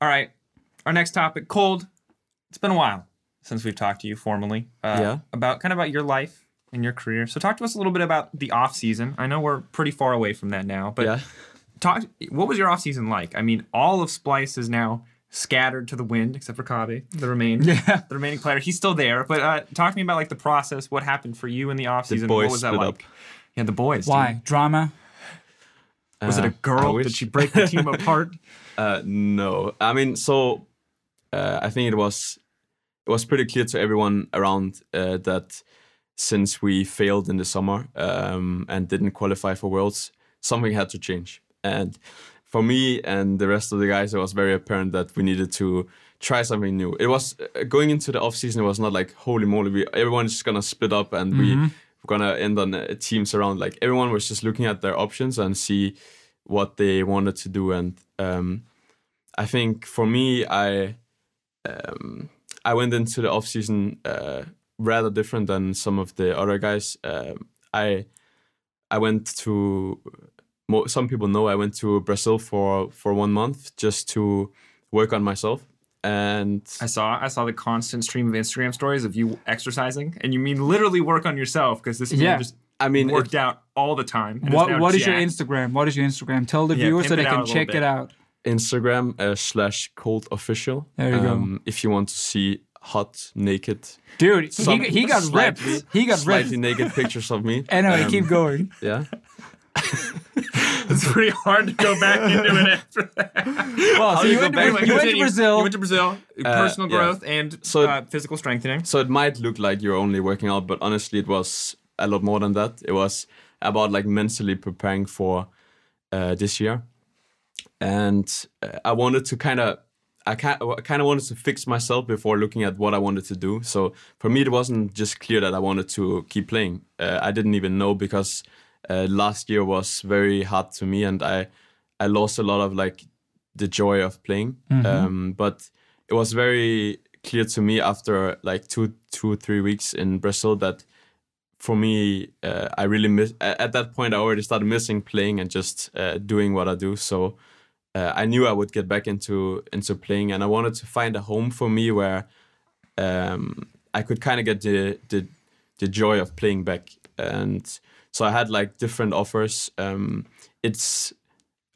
All right. Our next topic, Kold. It's been a while since we've talked to you formally. Uh, Yeah. About kind of about your life and your career. So talk to us a little bit about the off season. I know we're pretty far away from that now, but yeah, talk. What was your off season like? I mean, all of Splyce is now scattered to the wind, except for Kobbe, the remain, Yeah. the remaining player. He's still there. But uh, talk to me about like the process. What happened for you in the offseason? boys What was that like? up. Yeah, the boys. dude. Why drama? Was it Uh, a girl? I Did she break the team apart? Uh, no, I mean, so uh, I think it was it was pretty clear to everyone around uh, that since we failed in the summer um, and didn't qualify for Worlds, something had to change. And for me and the rest of the guys, it was very apparent that we needed to try something new. It was uh, going into the off season. It was not like holy moly, we, everyone's just gonna split up and we we're gonna end on uh, teams around. Like everyone was just looking at their options and see what they wanted to do. And um, I think for me, I um, I went into the off season uh, rather different than some of the other guys. Um, I I went to some people know I went to Brazil for for one month just to work on myself. And I saw I saw the constant stream of Instagram stories of you exercising, and you mean literally work on yourself because this man Yeah. just I mean, it- worked out all the time. What what is your. Instagram? What is your Instagram? Tell the Yeah, viewers so they can check bit. it out. Instagram uh, slash cold official. There you go. um, If you want to see hot naked, Dude, he, some- he got ripped. He got slightly ripped. naked pictures of me. Anyway, Um, keep going. Yeah. It's pretty hard to go back into it after that. Well, so you you went, to, back? you went to Brazil. You went to Brazil. personal yeah. growth and So- uh, physical strengthening. So it might look like you're only working out, but honestly, it was a lot more than that. It was about like mentally preparing for uh, this year, and uh, I wanted to kind of. I kind of wanted to fix myself before looking at what I wanted to do. So for me, it wasn't just clear that I wanted to keep playing. Uh, I didn't even know because uh, last year was very hard to me, and I I lost a lot of like the joy of playing. Um, but it was very clear to me after like two, two, three weeks in Brazil that for me, uh, I really miss. At that point, I already started missing playing and just uh, doing what I do. So uh, I knew I would get back into into playing, and I wanted to find a home for me where um, I could kind of get the, the the joy of playing back. And so I had like different offers. Um, it's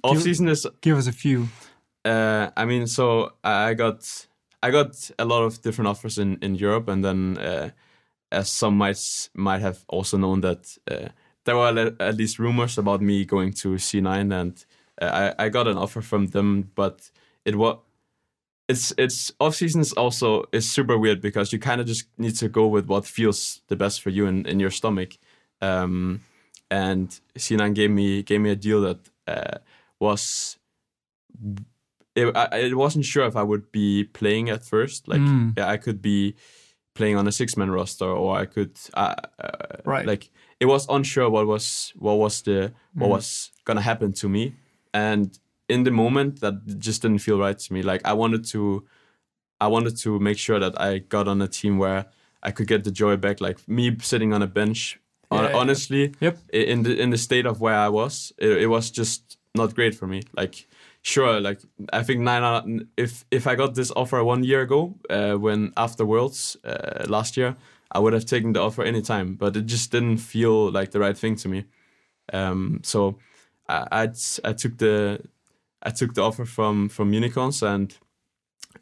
off season is Give us a few. uh, I mean, so I got I got a lot of different offers in, in Europe, and then uh, as some might might have also known that uh, there were at least rumors about me going to C9, and uh, I I got an offer from them, but it was. It's it's off season is also is super weird because you kind of just need to go with what feels the best for you in, in your stomach, um, and C9 gave me gave me a deal that uh, was it, I, I wasn't sure if I would be playing at first. Like, Mm. yeah, I could be playing on a six man roster, or I could, uh, uh, Right. Like, it was unsure what was what was the what Mm. was gonna happen to me, and in the moment, that just didn't feel right to me. Like, I wanted to, I wanted to make sure that I got on a team where I could get the joy back. Like me sitting on a bench. Yeah, honestly, Yep. in the in the state of where I was, it, it was just not great for me. Like, sure, like I think nine out. If if I got this offer one year ago, uh, when after Worlds uh, last year, I would have taken the offer anytime. But it just didn't feel like the right thing to me. Um, so I I'd, I took the I took the offer from from Unicorns, and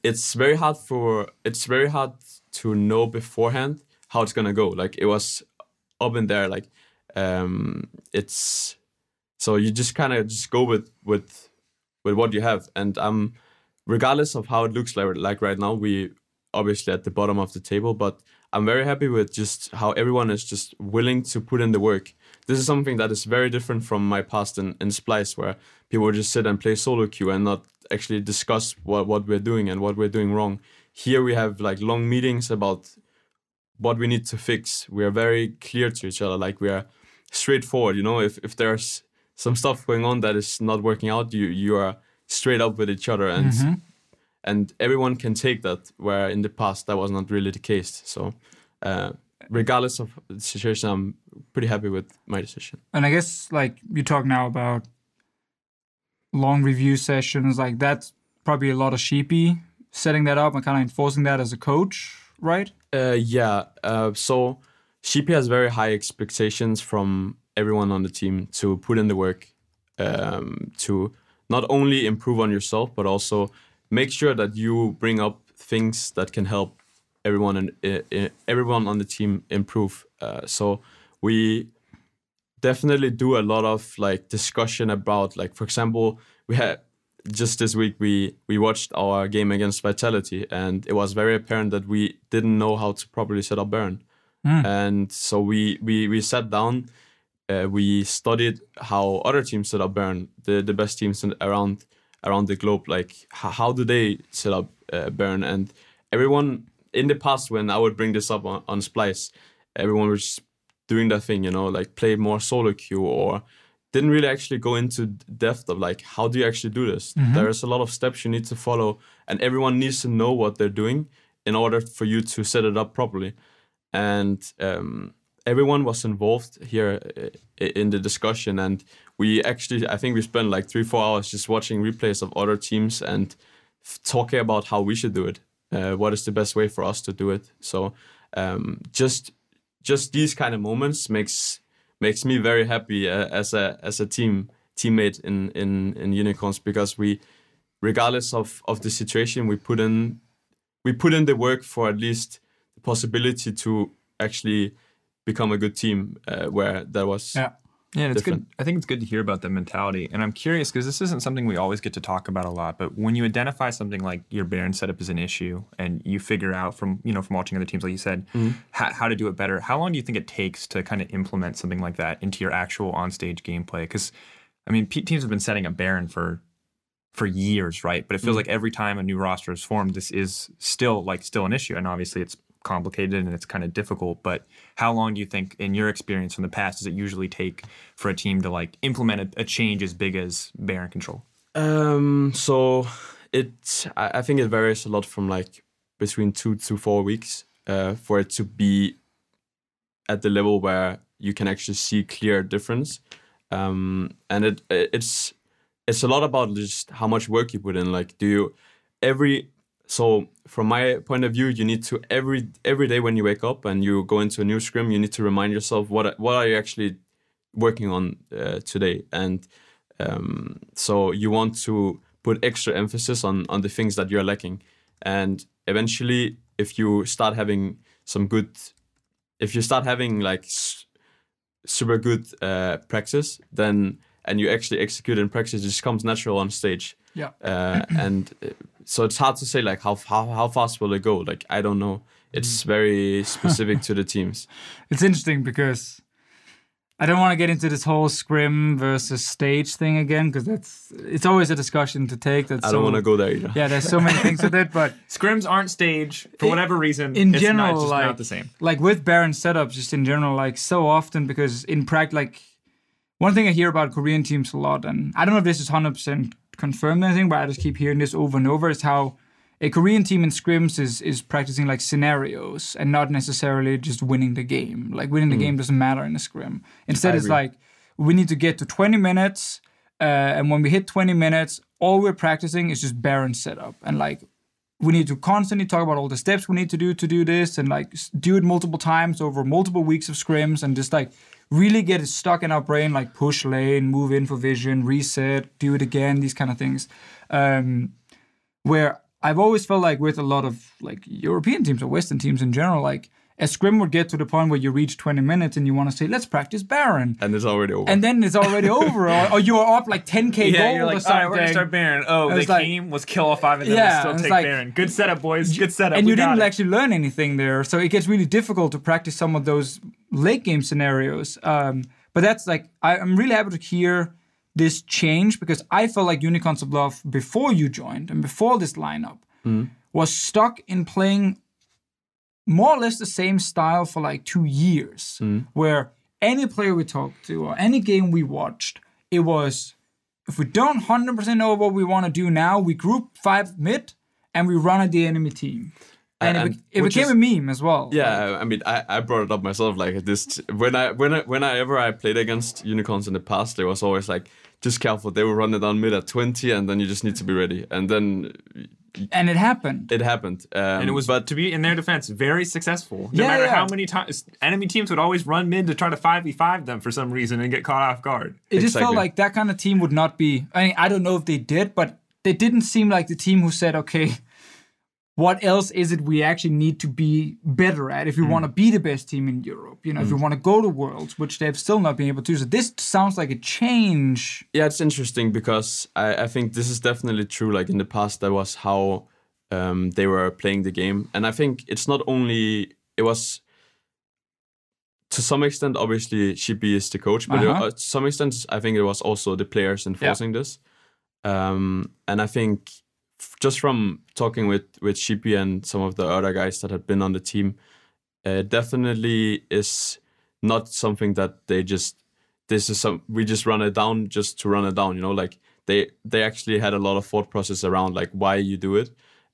it's very hard for it's very hard to know beforehand how it's gonna go. Like it was up in there, like um, it's so you just kind of just go with with with what you have, and um, regardless of how it looks like like right now, we obviously at the bottom of the table, but I'm very happy with just how everyone is just willing to put in the work. This is something that is very different from my past in, in Splyce, where people would just sit and play solo queue and not actually discuss what, what we're doing and what we're doing wrong. Here we have like long meetings about what we need to fix. We are very clear to each other, like we are straightforward. You know, if if there's some stuff going on that is not working out, you you are straight up with each other and and everyone can take that. Where in the past that was not really the case. So. Uh, regardless of the situation, I'm pretty happy with my decision. And I guess like you talk now about long review sessions, like that's probably a lot of sheepy setting that up and kind of enforcing that as a coach, right? Uh, yeah. Uh, so Sheepy has very high expectations from everyone on the team to put in the work um, to not only improve on yourself but also make sure that you bring up things that can help everyone and uh, everyone on the team improve. Uh, so we definitely do a lot of like discussion about like for example we had just this week we we watched our game against Vitality and it was very apparent that we didn't know how to properly set up Baron. Mm. And so we we we sat down uh, we studied how other teams set up Baron, the the best teams in, around around the globe like how, how do they set up uh, Baron and everyone in the past when I would bring this up on, on Splyce everyone was doing that thing, you know, like play more solo queue or didn't really actually go into depth of like how do you actually do this. Mm-hmm. There's a lot of steps you need to follow, and everyone needs to know what they're doing in order for you to set it up properly. And um, everyone was involved here in the discussion, and we actually I think we spent like three four hours just watching replays of other teams and talking about how we should do it. Uh, what is the best way for us to do it? So um, just just these kind of moments makes makes me very happy uh, as a as a team teammate in in in unicorns because we regardless of of the situation we put in we put in the work for at least the possibility to actually become a good team uh, where there was yeah yeah, it's different. good. I think it's good to hear about the mentality. And I'm curious because this isn't something we always get to talk about a lot. But when you identify something like your Baron setup as an issue, and you figure out from you know from watching other teams, like you said, mm-hmm. how, how to do it better, how long do you think it takes to kind of implement something like that into your actual on-stage gameplay? Because I mean, teams have been setting up Baron for for years, right? But it feels mm-hmm. like every time a new roster is formed, this is still like still an issue. And obviously, it's complicated and it's kind of difficult. But how long do you think, in your experience from the past, does it usually take for a team to like implement a, a change as big as Baron control? Um, so it, I think it varies a lot from like between two to four weeks uh, for it to be at the level where you can actually see clear difference. Um, and it it's it's a lot about just how much work you put in. Like, do you every so from my point of view, you need to every every day when you wake up and you go into a new scrim, you need to remind yourself what what are you actually working on uh, today, and um, so you want to put extra emphasis on on the things that you're lacking, and eventually, if you start having some good, if you start having like super good uh, practice, then and you actually execute in practice, it just comes natural on stage. Yeah. Uh, and uh, so it's hard to say like how how how fast will it go? Like I don't know. It's mm. very specific to the teams. It's interesting because I don't want to get into this whole scrim versus stage thing again because that's it's always a discussion to take. That's I don't so, want to go there either. Yeah, there's so many things with it, but scrims aren't stage for whatever reason. In general, not, like not the same. Like with Baron setups, just in general, like so often because in practice, like one thing I hear about Korean teams a lot, and I don't know if this is hundred percent confirmed anything, but I just keep hearing this over and over, is how a Korean team in scrims is is practicing like scenarios and not necessarily just winning the game. Like winning the mm. game doesn't matter in a scrim. Instead, it's like we need to get to 20 minutes, uh, and when we hit 20 minutes, all we're practicing is just Baron setup, and like we need to constantly talk about all the steps we need to do to do this, and like do it multiple times over multiple weeks of scrims, and just like really get it stuck in our brain, like push lane, move in for vision, reset, do it again, these kind of things. Um, where I've always felt like with a lot of like European teams or Western teams in general, like a scrim would get to the point where you reach 20 minutes and you want to say, let's practice Baron. And it's already over. And then it's already over. Or, or, you're up like 10k yeah, gold you're like, or something. All right, we're going to start Baron. Oh, the like, game was kill all five and then yeah, we'll still take like, Baron. Good setup, boys. Good setup. And we you didn't it. actually learn anything there. So it gets really difficult to practice some of those late game scenarios. Um, but that's like I, am really happy to hear this change because I felt like Unicorns of Love before you joined and before this lineup mm. was stuck in playing more or less the same style for like two years, mm. where any player we talked to or any game we watched, it was if we don't 100% know what we want to do now, we group five mid and we run at the enemy team and, and it, it became is, a meme as well. Yeah, like. I mean, I, I brought it up myself. Like this, when I when I when I ever I played against unicorns in the past, there was always like, just careful. They will run it down mid at twenty, and then you just need to be ready. And then, and it happened. It happened, um, and it was. But to be in their defense, very successful. No yeah, matter yeah. how many times enemy teams would always run mid to try to five v five them for some reason and get caught off guard. It exactly. just felt like that kind of team would not be. I mean, I don't know if they did, but they didn't seem like the team who said, okay, what else is it we actually need to be better at if we want to be the best team in Europe? You know, if we want to go to Worlds, which they've still not been able to. So this sounds like a change. Yeah, it's interesting because I, I think this is definitely true. Like in the past, that was how um, they were playing the game, and I think it's not only it was to some extent, obviously, Sheepy is the coach, but Uh-huh. uh, to some extent, I think it was also the players enforcing this. Um, and I think just from talking with with Sheepy and some of the other guys that had been on the team, uh, definitely is not something that they just this is some we just run it down just to run it down. You know, like they they actually had a lot of thought process around like why you do it,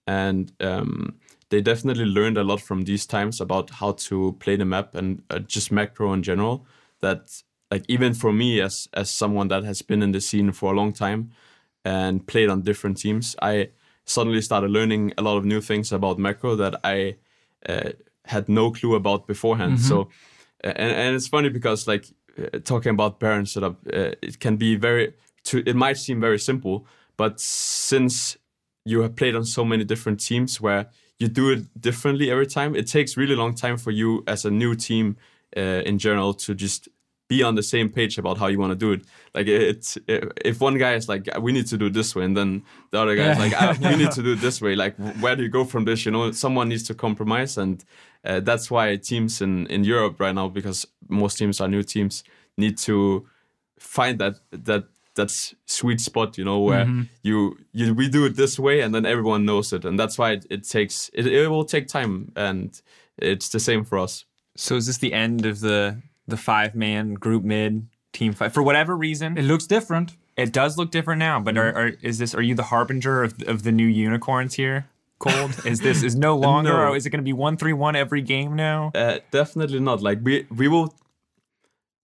and um, they definitely learned a lot from these times about how to play the map and uh, just macro in general. That like even for me as as someone that has been in the scene for a long time and played on different teams, I suddenly started learning a lot of new things about macro that I uh, had no clue about beforehand. So, uh, and and it's funny because like uh, talking about Baron setup, uh, it can be very. To, it might seem very simple, but since you have played on so many different teams where you do it differently every time, it takes really long time for you as a new team uh, in general to just be on the same page about how you want to do it. Like it's if one guy is like, we need to do it this way, and then the other guy is like, ah, we need to do it this way. Like where do you go from this? You know, someone needs to compromise, and uh, that's why teams in in Europe right now, because most teams are new teams, need to find that that that sweet spot. You know, where you you we do it this way, and then everyone knows it, and that's why it, it takes it, it will take time, and it's the same for us. So is this the end of the the five man group mid team fight for whatever reason? It looks different. It does look different now, but are, are is this are you the harbinger of of the new unicorns here? Kold is this is no longer No. or is it going to be one three one every game now? Uh, definitely not. Like we we will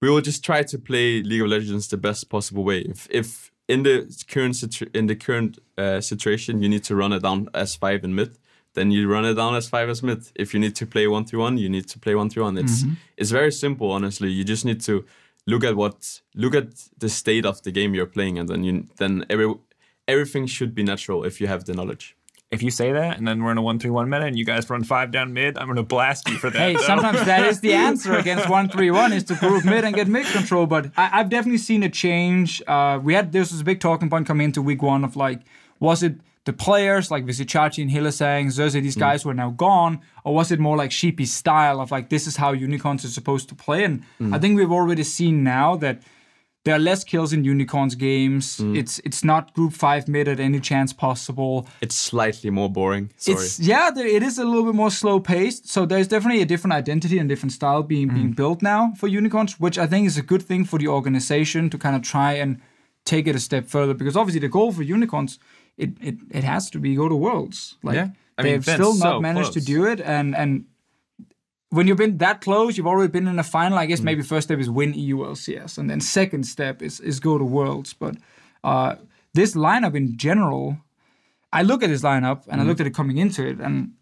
we will just try to play League of Legends the best possible way. If if in the current situ- in the current uh, situation you need to run it down as five in mid, then you run it down as five as mid. If you need to play one through one, you need to play one through one. It's it's very simple, honestly. You just need to look at what look at the state of the game you're playing, and then you then every everything should be natural if you have the knowledge. If you say that and then we're in a one three one meta and you guys run five down mid, I'm going to blast you for that. Hey, though. sometimes that is the answer against one three one is to group mid and get mid control. But I, I've definitely seen a change. Uh, we had this was a big talking point coming into week one of like, was it the players like Vizicsacsi and Hylissang, Xerxes, these mm. guys were now gone, or was it more like Sheepy's style of like this is how unicorns are supposed to play? And mm. I think we've already seen now that there are less kills in unicorns games. Mm. It's it's not group five mid at any chance possible. It's slightly more boring. Sorry. It's yeah, there, it is a little bit more slow paced. So there's definitely a different identity and different style being being built now for unicorns, which I think is a good thing for the organization to kind of try and take it a step further. Because obviously the goal for unicorns, it it, it has to be go to worlds. Like Yeah. I mean, they've still so not managed close. to do it, and and. When you've been that close, you've already been in a final. I guess maybe first step is win EU LCS, and then second step is is go to Worlds. But uh, this lineup in general, I look at this lineup and I looked at it coming into it, and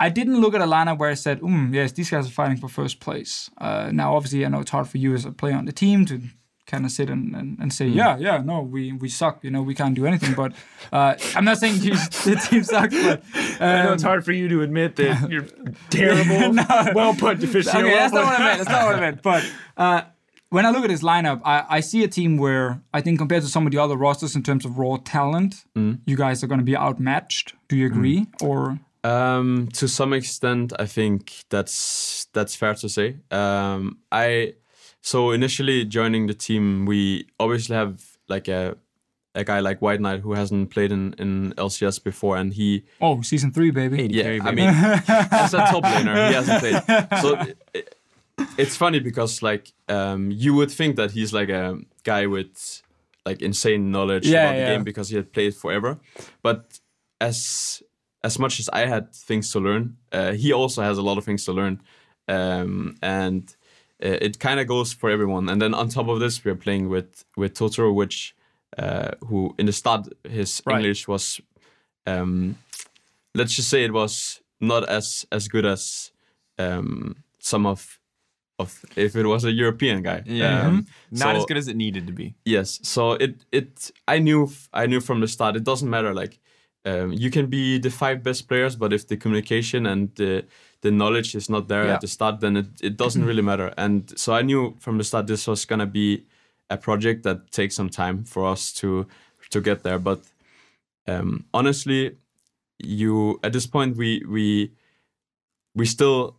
I didn't look at a lineup where I said, mm, yes, these guys are fighting for first place. Uh, now, obviously, I know it's hard for you as a player on the team to kind of sit and, and, and say, yeah, yeah, no, we, we suck, you know, we can't do anything. But uh, I'm not saying you, the team sucks, but I know um, it's hard for you to admit that you're terrible. well put, Deficio. Okay, that's not what I meant. That's not what I meant. But uh, when I look at this lineup, I, I see a team where I think compared to some of the other rosters in terms of raw talent, you guys are going to be outmatched. Do you agree? Or Um, to some extent, I think that's that's fair to say. Um, I so initially joining the team, we obviously have like a a guy like White Knight who hasn't played in, in LCS before, and he oh, season three, baby. yeah, I mean, as a top laner, he hasn't played. So it, it's funny because like um, you would think that he's like a guy with like insane knowledge Yeah, about the game because he had played forever. But as as much as I had things to learn, uh, he also has a lot of things to learn, um, and it kind of goes for everyone. And then on top of this, we're playing with with Totoro, which uh, who in the start his Right. English was, um, let's just say it was not as as good as um, some of of if it was a European guy. Yeah. Um, Not so- as good as it needed to be. Yes. So it it I knew I knew from the start. It doesn't matter. Like um, you can be the five best players, but if the communication and the the knowledge is not there Yeah. at the start, then it, it doesn't really matter. And so I knew from the start this was gonna be a project that takes some time for us to to get there. But um, honestly, you at this point we we we still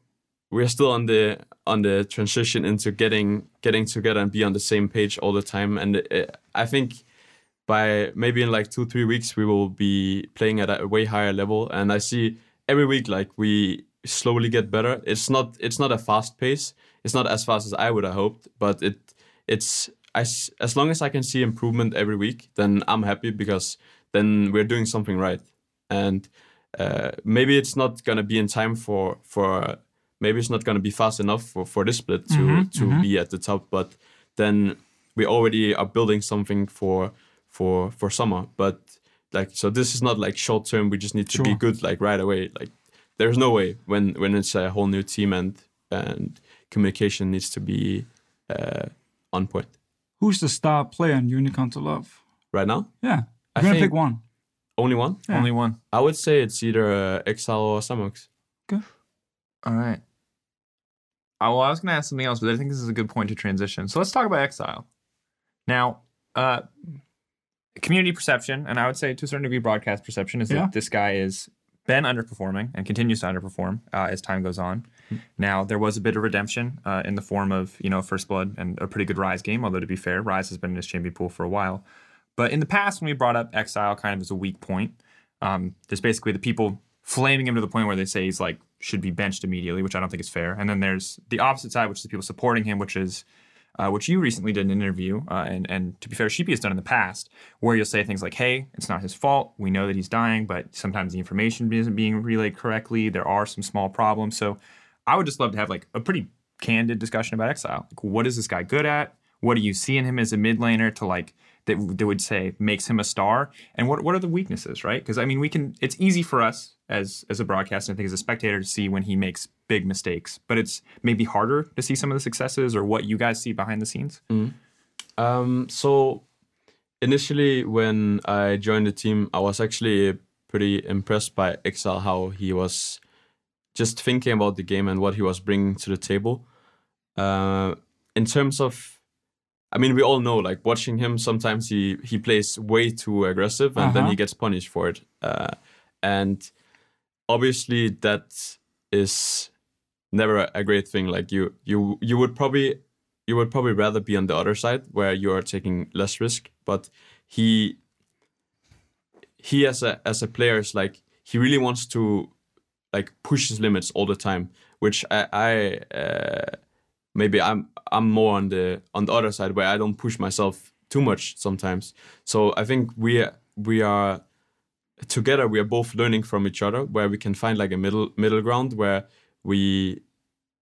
we're still on the on the transition into getting getting together and be on the same page all the time and uh, i think by maybe in like two three weeks we will be playing at a way higher level and i see every week like we slowly get better. It's not it's not a fast pace. It's not as fast as i would have hoped but it it's as as long as i can see improvement every week then i'm happy because then we're doing something right. And uh, maybe it's not gonna be in time for for maybe it's not gonna be fast enough for for this split to to be at the top but then we already are building something for for for summer. But like so this is not like short term we just need to be good like right away like there's no way when when it's a whole new team and and communication needs to be uh, on point Who's the star player in Unicorns of Love? right now Yeah, I you're gonna pick one. only one Yeah. Only one. i would say it's either uh, exile or Samux Good. All right. Oh, well, I was going to ask something else, but I think this is a good point to transition. So let's talk about Exile. Now, uh, community perception, and I would say to a certain degree broadcast perception, is Yeah. that this guy is been underperforming and continues to underperform uh, as time goes on. Now, there was a bit of redemption uh, in the form of, you know, First Blood and a pretty good Ryze game, although to be fair, Ryze has been in his champion pool for a while. But in the past, when we brought up Exile kind of as a weak point, um, there's basically the people flaming him to the point where they say he's like should be benched immediately, which I don't think is fair. And then there's the opposite side, which is the people supporting him, which is uh, which you recently did an interview, uh, and and to be fair, Sheepy has done in the past, where you'll say things like, "Hey, it's not his fault. We know that he's dying, but sometimes the information isn't being relayed correctly. There are some small problems." So, I would just love to have like a pretty candid discussion about Exile. Like, what is this guy good at? What do you see in him as a mid laner to like that, that would say makes him a star? And what what are the weaknesses, right? Because I mean, we can. It's easy for us as as a broadcaster, I think as a spectator, to see when he makes big mistakes, but it's maybe harder to see some of the successes or what you guys see behind the scenes. Um, so initially, when I joined the team, I was actually pretty impressed by Exile, how he was just thinking about the game and what he was bringing to the table. Uh, in terms of, I mean, we all know, like watching him, sometimes he he plays way too aggressive, and then Uh-huh. he gets punished for it. Uh, and obviously, that is never a- great thing. Like you, you, you would probably you would probably rather be on the other side where you are taking less risk. But he he as a as a player is like he really wants to like push his limits all the time, which I, I uh, maybe I'm I'm more on the on the other side where I don't push myself too much sometimes. So I think we we are together we are both learning from each other where we can find like a middle middle ground where we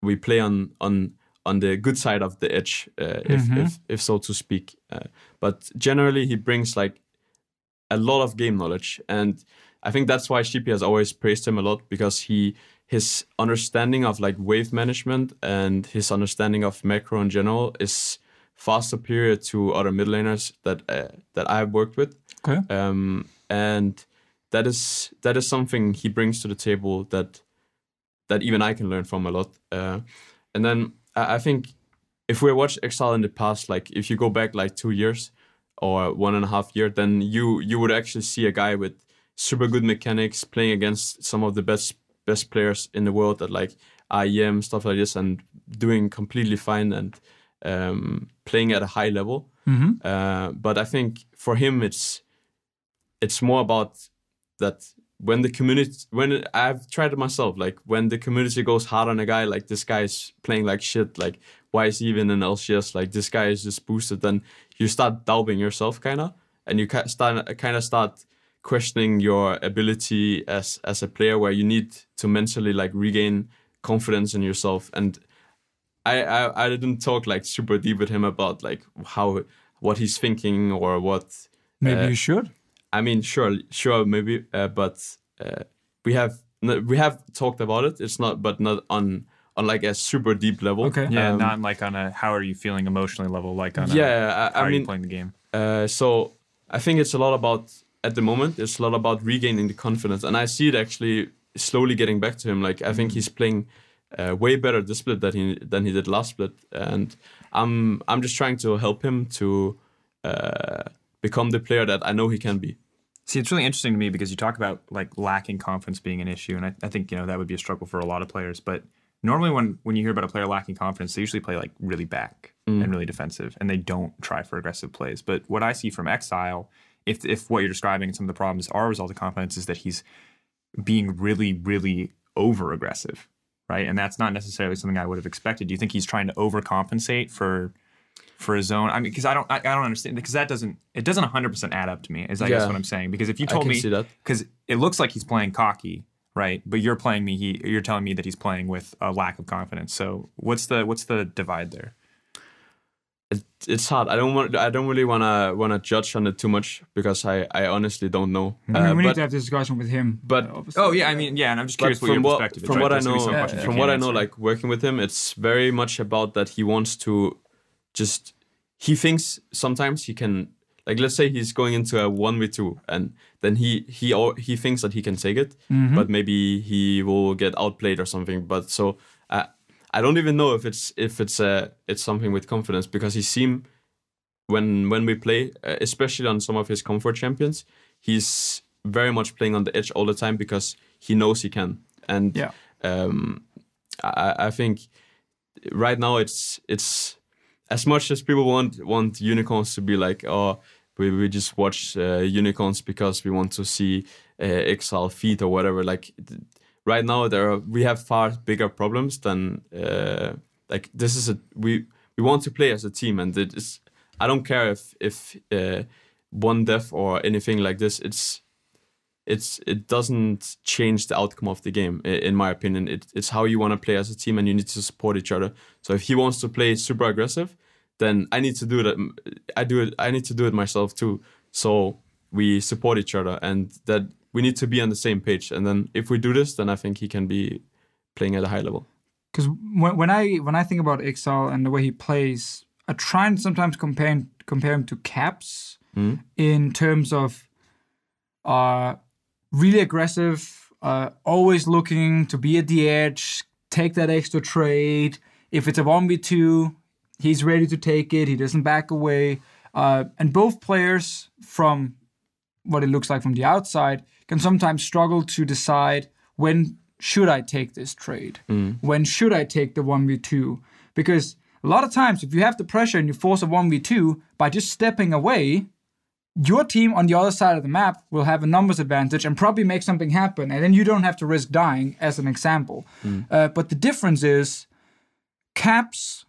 we play on on on the good side of the edge uh, if, if if so to speak uh, but generally he brings like a lot of game knowledge and i think that's why Sheepy has always praised him a lot because he his understanding of like wave management and his understanding of macro in general is far superior to other mid laners that uh, that i've worked with Okay. um, and that is that is something he brings to the table that that even I can learn from a lot. Uh, and then I, I think if we watch Exile in the past, like if you go back like two years or one and a half year, then you you would actually see a guy with super good mechanics playing against some of the best best players in the world at like IEM stuff like this and doing completely fine and um, playing at a high level. Uh, but I think for him, it's it's more about that when the community when I've tried it myself, like when the community goes hard on a guy, like this guy is playing like shit, like why is he even in LCS? Like this guy is just boosted, then you start doubting yourself, kind of, and you start kind of start questioning your ability as as a player, where you need to mentally like regain confidence in yourself. And I I, I didn't talk like super deep with him about like how what he's thinking or what Maybe Uh, you should. I mean, sure, sure, maybe, uh, but uh, we have we have talked about it. It's not, but not on on like a super deep level. Okay. Yeah, Um, not like on a how are you feeling emotionally level, like on a yeah. how I, I are you mean, playing the game. uh, so I think it's a lot about at the moment. It's a lot about regaining the confidence, and I see it actually slowly getting back to him. Like I think he's playing uh, way better this split than he than he did last split, and I'm I'm just trying to help him to uh, become the player that I know he can be. See, it's really interesting to me because you talk about like lacking confidence being an issue, and I, I think you know that would be a struggle for a lot of players. But normally, when when you hear about a player lacking confidence, they usually play like really back and mm. really defensive, and they don't try for aggressive plays. But what I see from Exile, if if what you're describing and some of the problems are a result of confidence, is that he's being really, really over aggressive, right? And that's not necessarily something I would have expected. Do you think he's trying to overcompensate for? For a zone, I mean, because I don't, I, I don't understand because that doesn't, it doesn't 100% add up to me. Is I guess what I'm saying. Because if you told me because it looks like he's playing cocky, right? But you're playing me. He, you're telling me that he's playing with a lack of confidence. So what's the what's the divide there? It's hard. I don't want. I don't really wanna wanna judge on it too much because I I honestly don't know. I mean, Uh, we need to have this discussion with him. but- obviously. Oh yeah, I mean yeah, and I'm just curious what your from what perspective is. from right? what I There's gonna know, some Yeah, from can't what I know, like working with him, it's very much about that he wants to just. He thinks sometimes he can like let's say he's going into a one v two and then he he he thinks that he can take it, Mm-hmm. but maybe he will get outplayed or something. But so uh, I don't even know if it's if it's uh, it's something with confidence because he seem when when we play, uh, especially on some of his comfort champions, he's very much playing on the edge all the time because he knows he can. And Yeah. um, I, I think right now it's it's as much as people want want unicorns to be like oh we, we just watch uh, unicorns because we want to see uh, exile feet or whatever. Like right now there are, we have far bigger problems than uh, like this is a we we want to play as a team and it is I don't care if if uh, one death or anything like this. It's it's it doesn't change the outcome of the game in my opinion. It, it's how you want to play as a team and you need to support each other. So if he wants to play super aggressive then i need to do that i do it i need to do it myself too. So we support each other and that we need to be on the same page. And then if we do this then i think he can be playing at a high level. Because when, when I when I think about Exile and the way he plays, I try and sometimes compare compare him to Caps in terms of uh, really aggressive, uh, always looking to be at the edge, take that extra trade. If it's a one v two, he's ready to take it. He doesn't back away. Uh, and both players, from what it looks like from the outside, can sometimes struggle to decide when should I take this trade? When should I take the 1v2? Because a lot of times, if you have the pressure and you force a 1v2 by just stepping away, your team on the other side of the map will have a numbers advantage and probably make something happen. And then you don't have to risk dying, as an example. Uh, but the difference is Caps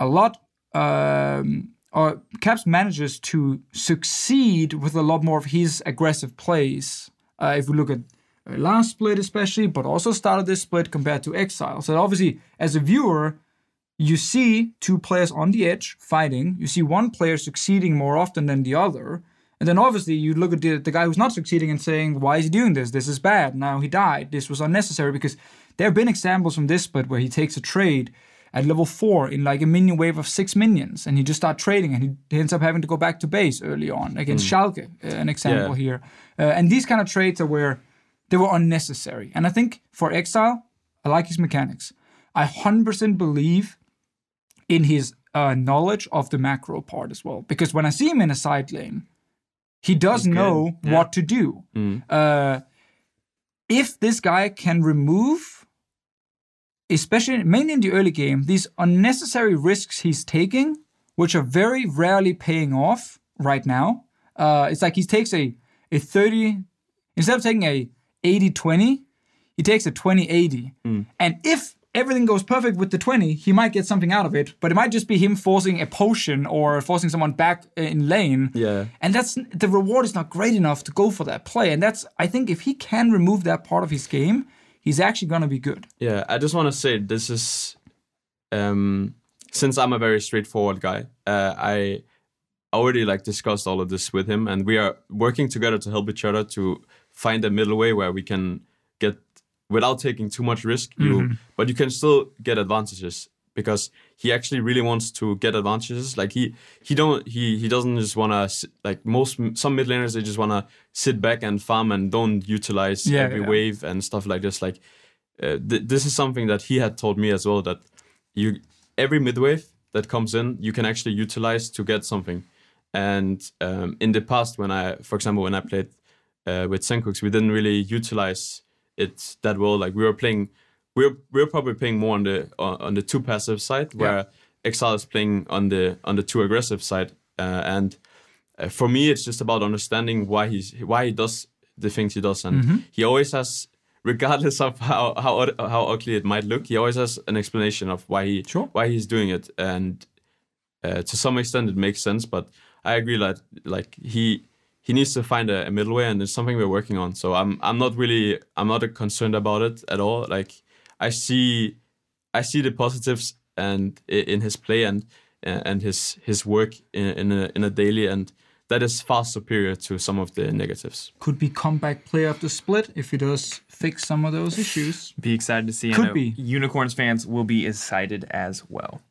a lot um, or Caps manages to succeed with a lot more of his aggressive plays. Uh, if we look at uh, last split, especially, but also started this split compared to Exile. So obviously, as a viewer, you see two players on the edge fighting. You see one player succeeding more often than the other. And then obviously you look at the, the guy who's not succeeding and saying, why is he doing this? This is bad. Now he died. This was unnecessary because there have been examples from this split where he takes a trade at level four in like a minion wave of six minions and he just start trading and he, ends up having to go back to base early on against Schalke, uh, an example Yeah. here. Uh, and these kind of trades are where they were unnecessary. And I think for Exile, I like his mechanics. I 100% believe in his uh, knowledge of the macro part as well. Because when I see him in a side lane, he does know what to do. Uh, if this guy can remove, especially mainly in the early game, these unnecessary risks he's taking, which are very rarely paying off right now. Uh, it's like he takes a, a 30, instead of taking a 80 20, he takes a 20 80. And if everything goes perfect with the 20, he might get something out of it, but it might just be him forcing a potion or forcing someone back in lane. Yeah. And that's the reward is not great enough to go for that play. And that's, I think, if he can remove that part of his game, he's actually going to be good. Yeah, I just want to say this is um since I'm a very straightforward guy, uh, I already like discussed all of this with him, and we are working together to help each other to find a middle way where we can get without taking too much risk. You Mm-hmm. but you can still get advantages because he actually really wants to get advantages. Like he he don't he he doesn't just want to like most some mid laners they just want to sit back and farm and don't utilize Yeah, every yeah. wave and stuff like this. Like uh, th- this is something that he had told me as well that you every mid wave that comes in you can actually utilize to get something. And um, in the past, when I, for example, when I played uh, with Sencux, we didn't really utilize it that well. Like we were playing, were we're probably playing more on the on on the two passive side, where Exile is playing on the on the two aggressive side. Uh, and uh, for me, it's just about understanding why he's why he does the things he does, and he always has. Regardless of how how how ugly it might look, he always has an explanation of why he Sure. why he's doing it, and uh, to some extent it makes sense. But I agree that like he he needs to find a, a middle way, and it's something we're working on. So I'm I'm not really I'm not concerned about it at all. Like I see I see the positives and in his play and uh, and his his work in in a, in a daily and that is far superior to some of the negatives. Could be comeback player of the split if he does fix some of those issues. Be excited to see. I Could be. Unicorns fans will be excited as well.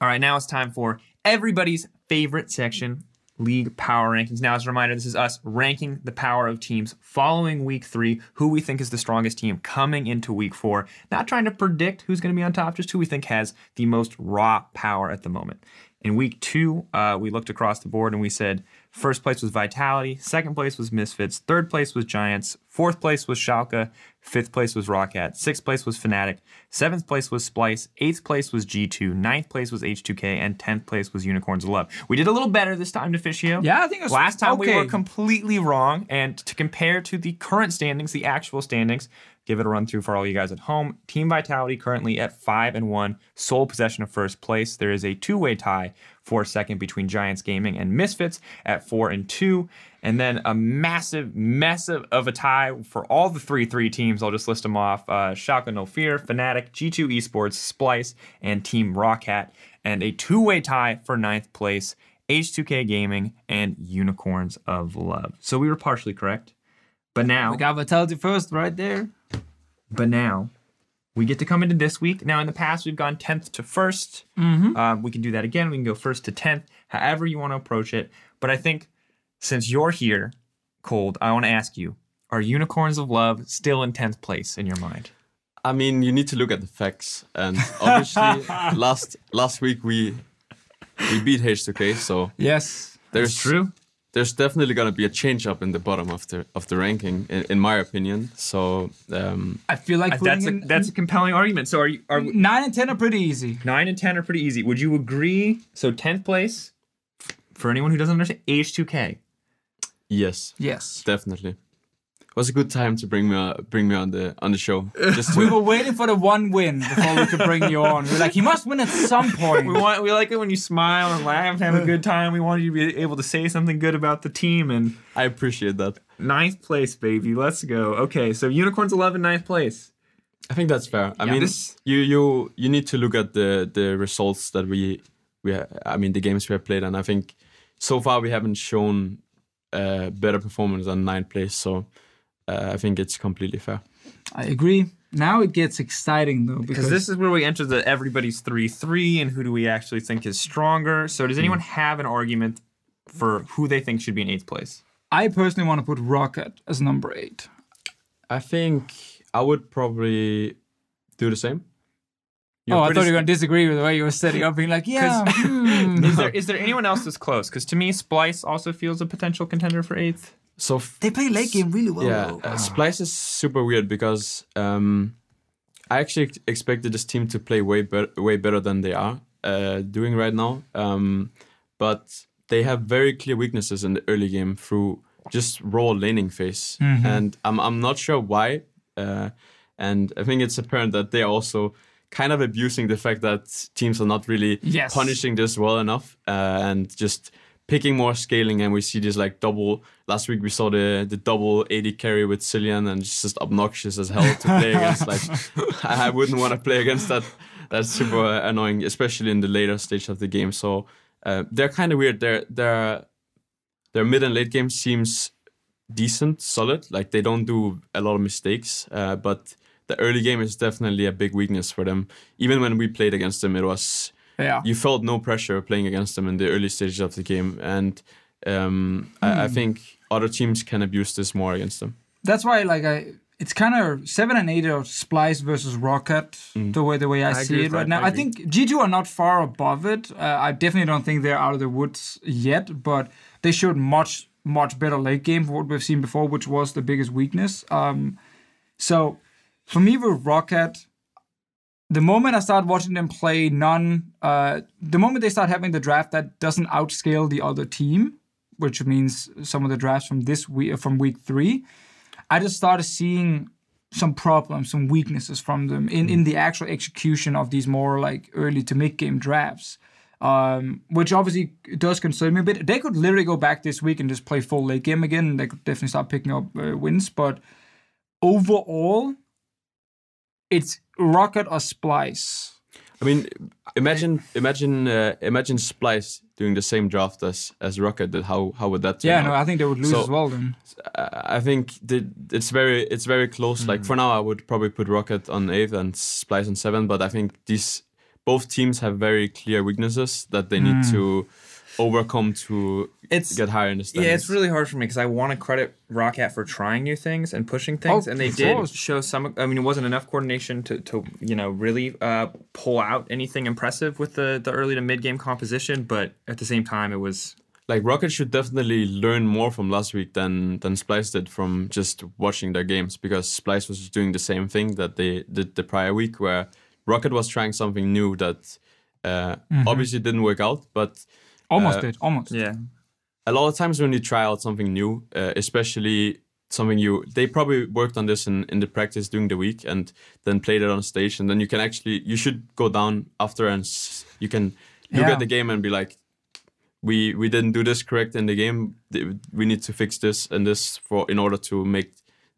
All right, now it's time for everybody's favorite section, League Power Rankings. Now, as a reminder, this is us ranking the power of teams following week three, who we think is the strongest team coming into week four. Not trying to predict who's going to be on top, just who we think has the most raw power at the moment. In week two, uh, we looked across the board and we said first place was Vitality, second place was Misfits, third place was Giants, fourth place was Schalke, fifth place was Roccat, sixth place was Fnatic, seventh place was Splyce, eighth place was G2, ninth place was H2K, and tenth place was Unicorns of Love. We did a little better this time, Deficio. Yeah, I think it was Last time we were completely wrong, and to compare to the current standings, the actual standings, give it a run through for all you guys at home. Team Vitality currently at five and one, sole possession of first place. There is a two-way tie for second between Giants Gaming and Misfits at four and two, and then a massive mess of, of a tie for all the three three teams. I'll just list them off: uh, Schalke No Fear, Fnatic, G2 Esports, Splyce, and Team Roccat, and a two-way tie for ninth place. H2K Gaming and Unicorns of Love. So we were partially correct. But now We got Vitality first right there. but now we get to come into this week. Now, in the past, we've gone 10th to 1st. Mm-hmm. we can do that again. We can go 1st to 10th, however you want to approach it. But I think since you're here, Kold, I want to ask you are Unicorns of Love still in 10th place in your mind? I mean, you need to look at the facts, and obviously, last last week we we beat H2K, so Yes. there's true. There's definitely gonna be a change up in the bottom of the of the ranking, in, in my opinion. So um, I feel like That's a, in- that's a compelling argument. So are you are nine and ten are pretty easy. nine and ten are pretty easy. Would you agree? So tenth place for anyone who doesn't understand H2K. yes, Yes. definitely. It was a good time to bring me uh, bring me on the on the show. Just to, We were waiting for the one win before we could bring you on. We are like, he must win at some point. We want we like it when you smile and laugh and have a good time. We want you to be able to say something good about the team and I appreciate that. ninth place, baby. Let's go. Okay, so Unicorns 11, ninth place. I think that's fair. I Yeah, mean, this- you you you need to look at the the results that we we ha- I mean the games we have played, and I think so far we haven't shown uh, better performance than ninth place. So uh, I think it's completely fair. I agree. Now it gets exciting though because Because this is where we enter the everybody's 3 3 and who do we actually think is stronger. So, does anyone have an argument for who they think should be in eighth place? I personally want to put Roccat as number eight. I think I would probably do the same. oh, I thought you were going to disagree with the way you were setting up, being like, yeah. hmm. Is there is there anyone else that's close? Because to me, Splyce also feels a potential contender for eighth. So f- They play late game really well. yeah, uh, Splyce is super weird because um, I actually expected this team to play way better, way better than they are uh, doing right now. Um, but they have very clear weaknesses in the early game through just raw laning phase, and I'm I'm not sure why. Uh, and I think it's apparent that they're also kind of abusing the fact that teams are not really Yes. punishing this well enough uh, and just picking more scaling and we see this like double last week we saw the the double AD carry with Cillian and it's just obnoxious as hell to play against like I wouldn't want to play against that that's super annoying especially in the later stage of the game so uh, they're kind of weird their their their mid and late game seems decent, solid. Like they don't do a lot of mistakes, uh, but the early game is definitely a big weakness for them. Even when we played against them, it was Yeah. you felt no pressure playing against them in the early stages of the game, and um, I, Hmm. I think other teams can abuse this more against them. That's why, like, I it's kind of seven and eight are Splyce versus Roccat. The way the way I, I see it right that. now, I I think G two are not far above it. Uh, I definitely don't think they're out of the woods yet, but they showed much much better late game for what we've seen before, which was the biggest weakness. Um, so for me with Roccat, the moment I start watching them play none, uh, the moment they start having the draft that doesn't outscale the other team, which means some of the drafts from this week from week three, I just started seeing some problems, some weaknesses from them in, in the actual execution of these more like early to mid game drafts. Um, which obviously does concern me a bit. They could literally go back this week and just play full late game again. And they could definitely start picking up uh, wins. But overall, it's Roccat or Splyce. I mean, imagine imagine uh, imagine Splyce doing the same draft as as Roccat. How how would that turn Yeah, out? no, I think they would lose So- as well then. I think the, it's very it's very close. Like for now, I would probably put Roccat on eighth and Splyce on seven. But I think these both teams have very clear weaknesses that they need to overcome to It's get higher in the standings. Yeah, it's really hard for me because I want to credit Roccat for trying new things and pushing things, Oh, and they did course. show some. I mean, it wasn't enough coordination to, to you know really uh, pull out anything impressive with the the early to mid game composition, but at the same time, it was like Roccat should definitely learn more from last week than than Splyce did from just watching their games because Splyce was doing the same thing that they did the prior week where Roccat was trying something new that uh, obviously didn't work out, but Almost Uh, did, almost. yeah. a lot of times when you try out something new, uh, especially something you, they probably worked on this in, in the practice during the week and then played it on stage, and then you can actually, you should go down after and s- you can look Yeah. at the game and be like, we we didn't do this correct in the game. We need to fix this and this for in order to make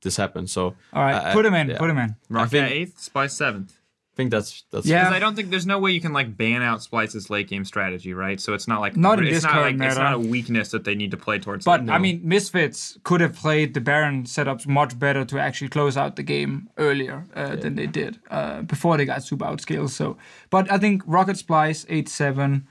this happen. So All right, I- put him in, yeah. put him in. Roccat think- eighth, Splyce seventh. I think that's that's Yeah. Because I don't think there's no way you can like ban out Splyce's late game strategy, right? So it's not like Not in it's this not current like it's not a weakness that they need to play towards. But No. I mean, Misfits could have played the Baron setups much better to actually close out the game earlier uh, than they did uh, before they got super outscaled. So, but I think Roccat Splyce eight seven.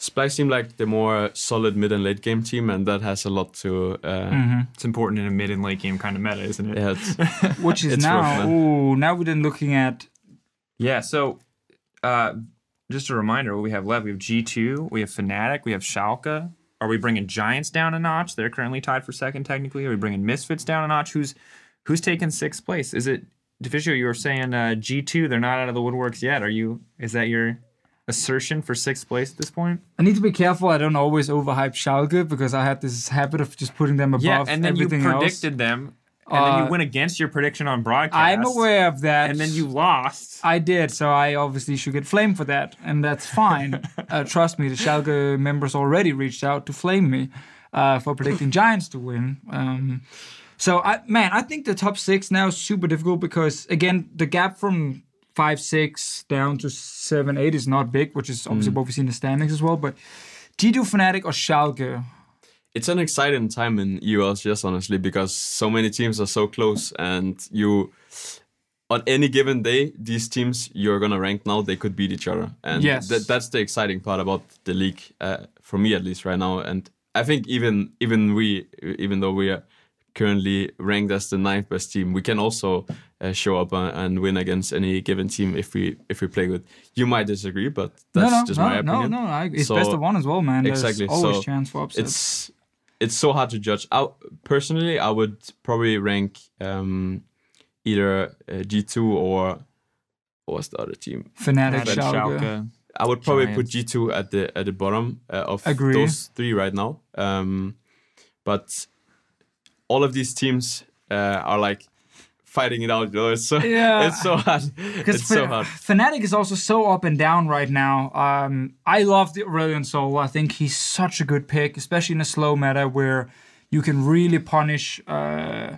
Splyce seemed like the more solid mid and late game team, and that has a lot to. Uh, Mm-hmm. it's important in a mid and late game kind of meta, isn't it? yeah, it's- which is It's now. rough. Ooh, now we're then looking at Yeah, so uh, just a reminder what we have left. We have G2, we have Fnatic, we have Schalke. Are we bringing Giants down a notch? They're currently tied for second technically. Are we bringing Misfits down a notch? Who's who's taking sixth place? Is it Deficio, you were saying uh, G2, they're not out of the woodworks yet. Are you is that your assertion for sixth place at this point? I need to be careful. I don't always overhype Schalke because I had this habit of just putting them above Yeah, and then you everything else. predicted them, and then Uh, you went against your prediction on broadcast. I'm aware of that. And then you lost. I did, so I obviously should get flamed for that, and that's fine. uh, trust me, the Schalke members already reached out to flame me uh, for predicting Giants to win. Um, so, I, man, I think the top six now is super difficult because, again, the gap from five, six down to seven, eight is not big, which is obviously what we see in the standings as well. But G2 Fnatic or Schalke? It's an exciting time in EU LCS, honestly, because so many teams are so close, and you, on any given day, these teams you're gonna rank now, they could beat each other, and Yes. that, that's the exciting part about the league, uh, for me at least right now. And I think even even we, even though we are currently ranked as the ninth best team, we can also uh, show up uh, and win against any given team if we if we play good. You might disagree, but that's no, no, just no, my opinion. no, no. I, it's So- best of one as well, man. There's Exactly, always so chance for upsets. it's it's so hard to judge. I, personally, I would probably rank um, either uh, G two or what was the other team? Fnatic, Fnatic, Schalke. I would probably put G two at the at the bottom uh, of Agree. those three right now. Um, but all of these teams uh, are like fighting it out. You know, it's so Yeah. it's so hard. It's so hard. Fnatic is also so up and down right now. Um, I love the Aurelion Sol. I think he's such a good pick, especially in a slow meta where you can really punish uh,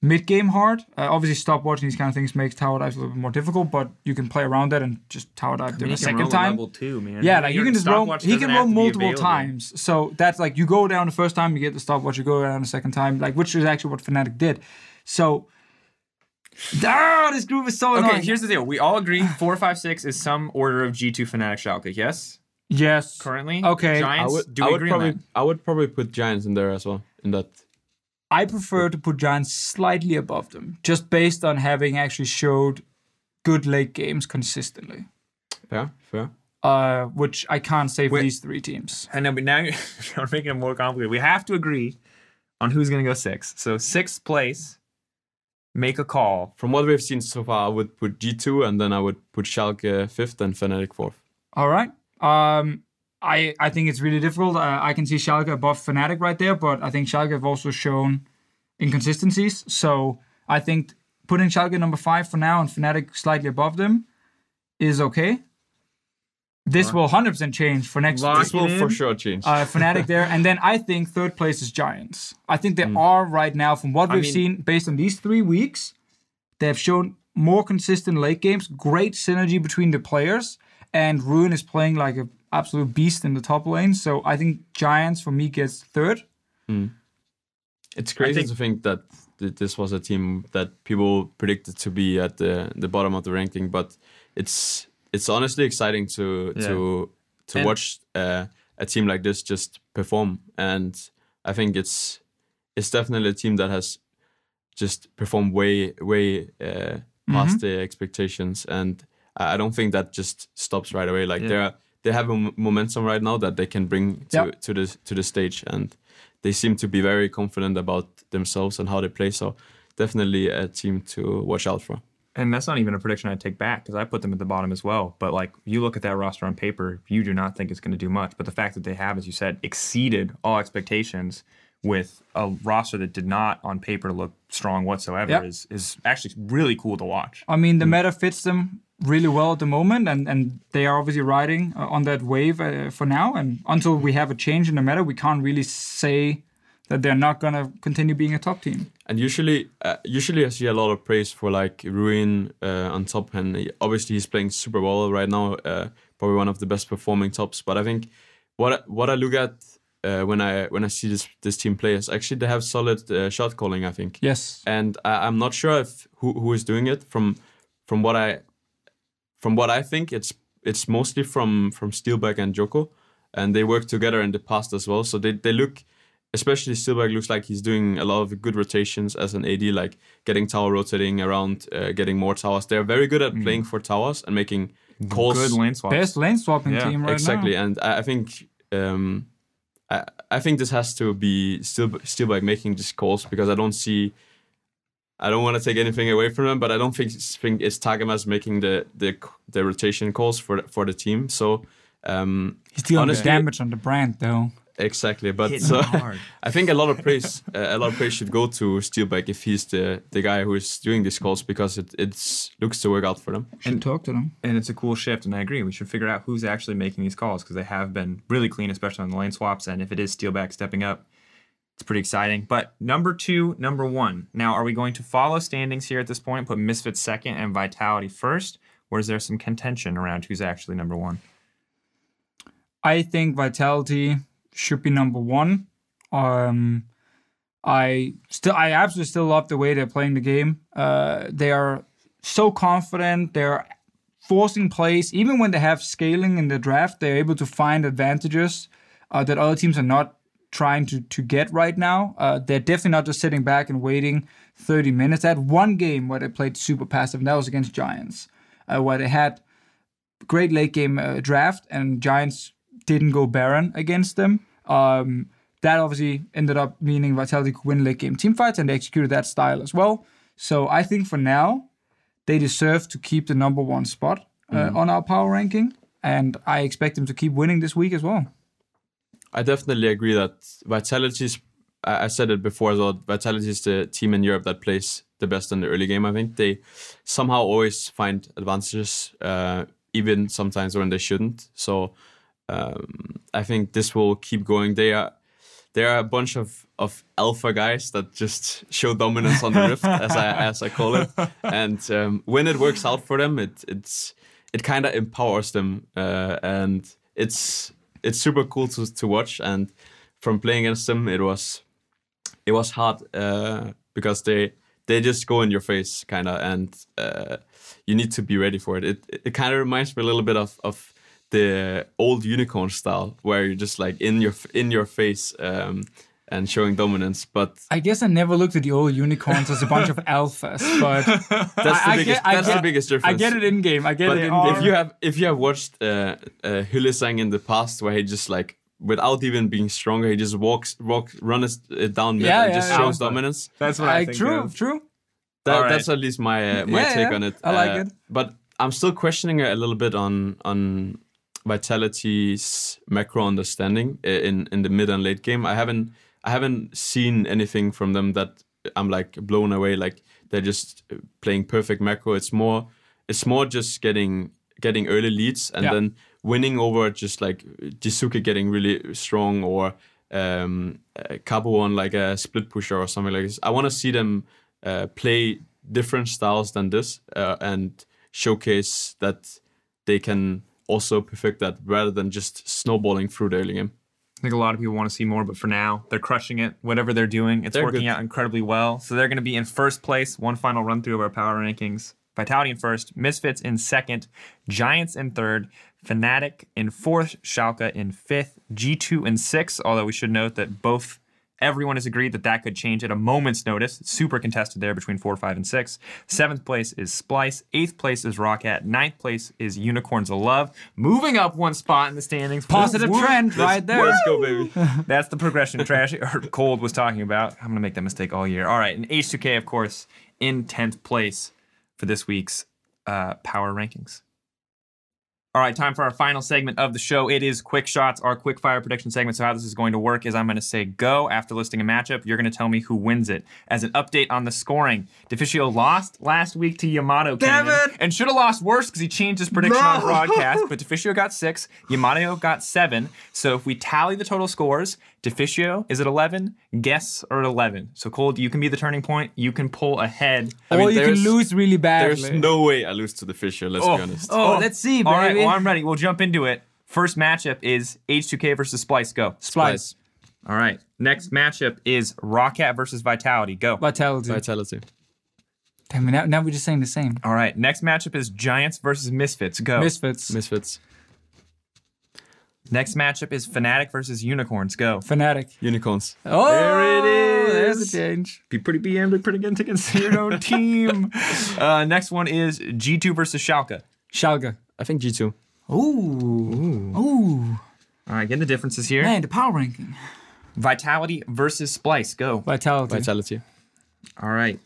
mid game hard. Uh, obviously, stopwatch and these kind of things makes tower dives a little bit more difficult, but you can play around that and just tower dive them a second time. level two, man. Yeah, like you can just roam. He can have roam multiple times. So that's like you go down the first time, you get the stopwatch. You go down the second time, like which is actually what Fnatic did. So, ah, this groove is so Okay, annoying. here's the deal. We all agree four, five, six is some order of G2 Fnatic Schalke, yes? yes, Currently? Okay. I Giants, would, do I would agree probably, on that? I would probably put Giants in there as well. In that, I prefer to put Giants slightly above them, just based on having actually showed good late games consistently. fair, fair. Uh, which I can't say for Wait. these three teams. I know, but now you're, you're making it more complicated. We have to agree on who's going to go sixth. So, sixth place, make a call. From what we've seen so far, I would put G2 and then I would put Schalke fifth and Fnatic fourth. All right. Um, I I think it's really difficult. Uh, I can see Schalke above Fnatic right there, but I think Schalke have also shown inconsistencies. So I think putting Schalke number five for now and Fnatic slightly above them is okay. This will 100% change for next Lock This will for sure change. uh, Fnatic there. And then I think third place is Giants. I think they are right now, from what we've mean- seen based on these three weeks, they have shown more consistent late games, great synergy between the players, and Ruin is playing like an absolute beast in the top lane. So I think Giants for me gets third. It's crazy think- to think that th- this was a team that people predicted to be at the the bottom of the ranking, but it's it's honestly exciting to to to And- watch uh, a team like this just perform, and I think it's it's definitely a team that has just performed way way uh, past their expectations, and I don't think that just stops right away. Like Yeah. they're they have a m- momentum right now that they can bring to Yep. to the to the stage, and they seem to be very confident about themselves and how they play. So definitely a team to watch out for. And that's not even a prediction I take back because I put them at the bottom as well. But like you look at that roster on paper, you do not think it's going to do much. But the fact that they have, as you said, exceeded all expectations with a roster that did not on paper look strong whatsoever Yep. is is actually really cool to watch. I mean, the meta fits them really well at the moment, and, and they are obviously riding uh, on that wave uh, for now. And until we have a change in the meta, we can't really say that they're not going to continue being a top team. And usually, uh, usually I see a lot of praise for like Ruin uh, on top, and he- obviously he's playing super well right now. Uh, probably one of the best performing tops. But I think what I- what I look at uh, when I when I see this this team play is actually they have solid uh, shot calling. I think. Yes. and I, I'm not sure if who, who is doing it. From from what I from what I think, it's it's mostly from from Steelback and Djoko, and they work together in the past as well. So they they look, especially Steelback looks like he's doing a lot of good rotations as an AD, like getting tower rotating around, uh, getting more towers. They're very good at playing for towers and making calls. Good lane swaps. Best lane swapping Yeah, team right exactly, now. and I, I think. Um, I, I think this has to be still Steelback making these calls because I don't see I don't want to take anything away from him, but I don't think think it's Targamas making the the the rotation calls for for the team. So um, He's dealing honestly- damage on the brand, though. Exactly, but so. I think a lot of praise uh, a lot of praise should go to Steelback if he's the the guy who is doing these calls because it it's looks to work out for them. And talk to them. and it's a cool shift. And I agree, we should figure out who's actually making these calls because they have been really clean, especially on the lane swaps. And if it is Steelback stepping up, it's pretty exciting. But number two, number one. Now, are we going to follow standings here at this point? Put Misfits second and Vitality first, or is there some contention around who's actually number one? I think Vitality should be number one. Um, I still, I absolutely still love the way they're playing the game. Uh, they are so confident. They're forcing plays, even when they have scaling in the draft. They're able to find advantages uh, that other teams are not trying to to get right now. Uh, they're definitely not just sitting back and waiting 30 minutes. Had one game where they played super passive, and that was against Giants, uh, where they had great late game uh, draft, and Giants didn't go Baron against them. Um, that obviously ended up meaning Vitality could win late game team fights, and they executed that style as well. So I think for now, they deserve to keep the number one spot uh, on our power ranking, and I expect them to keep winning this week as well. I definitely agree that Vitality is. I I said it before as well. Vitality is the team in Europe that plays the best in the early game. I think they somehow always find advantages, uh, even sometimes when they shouldn't. So um, I think this will keep going. They are there are a bunch of, of alpha guys that just show dominance on the rift, as I as I call it. And um, when it works out for them, it it's it kind of empowers them, uh, and it's it's super cool to to watch. And from playing against them, it was it was hard uh, because they they just go in your face, kind of, and uh, you need to be ready for it. It it kind of reminds me a little bit of of the old unicorn style, where you're just like in your in your face um, and showing dominance. But I guess I never looked at the old unicorns as a bunch of alphas, but that's the I biggest get- I that's the get- biggest I difference. get it in game. I get But it in if game. you have if you have watched uh, uh, Hylissang in the past, where he just like without even being stronger, he just walks walk runs it down mid Yeah, and yeah, just yeah. shows dominance. That's what I, I, think. true, of. true. That, All right. That's at least my uh, my Yeah, take yeah. on it. I like Uh, it. But I'm still questioning it a little bit on on Vitality's macro understanding in in the mid and late game. I haven't I haven't seen anything from them that I'm like blown away. Like they're just uh, playing perfect macro. It's more it's more just getting getting early leads and Yeah. then winning over just like Jiizuke getting really strong or um, Cabo on like a split pusher or something like this. I want to see them uh, play different styles than this uh, and showcase that they can also perfect that rather than just snowballing through the early game. I think a lot of people want to see more, but for now, they're crushing it. Whatever they're doing, it's They're working good. out incredibly well. So they're going to be in first place. One final run through of our power rankings. Vitality in first, Misfits in second, Giants in third, Fnatic in fourth, Schalke in fifth, G2 in sixth. Although we should note that both everyone has agreed that that could change at a moment's notice. It's super contested there between four, five, and six. Seventh place is Splice. Eighth place is Roccat. Ninth place is Unicorns of Love. Moving up one spot in the standings. Positive Woo, trend right there. Let's go, baby. That's the progression Trash or Kold was talking about. I'm gonna make that mistake all year. All right, and H2K, of course, in 10th place for this week's uh, power rankings. All right, time for our final segment of the show. It is quick shots, our quick fire prediction segment. So how this is going to work is I'm going to say go after listing a matchup. You're going to tell me who wins it. As an update on the scoring, Deficio lost last week to Yamato Damn Cannon, it! and should have lost worse because he changed his prediction on broadcast. But Deficio got six, Yamato got seven. So if we tally the total scores, Deficio is at 11, guests are at 11. So Kold, you can be the turning point. You can pull ahead. I mean, or you can lose really bad. There's no way I lose to the Deficio, let's be oh. honest. Oh, let's see, All right, baby. Well, I'm ready. We'll jump into it. First matchup is H2K versus Splice. Go. Splice. All right. Next matchup is Roccat versus Vitality. Go. Vitality. Vitality. Damn it, now, now we're just saying the same. All right. Next matchup is Giants versus Misfits. Go. Misfits. Misfits. Next matchup is Fnatic versus Unicorns. Go. Fnatic. Unicorns. Oh, There it is. There's a change. Be pretty BM, pretty against against your own team. Uh, next one is G2 versus Schalke. Schalke. I think G2. Ooh. Ooh. All right, getting the differences here. Man, the power ranking. Vitality versus Splice. Go. Vitality. Vitality. All right.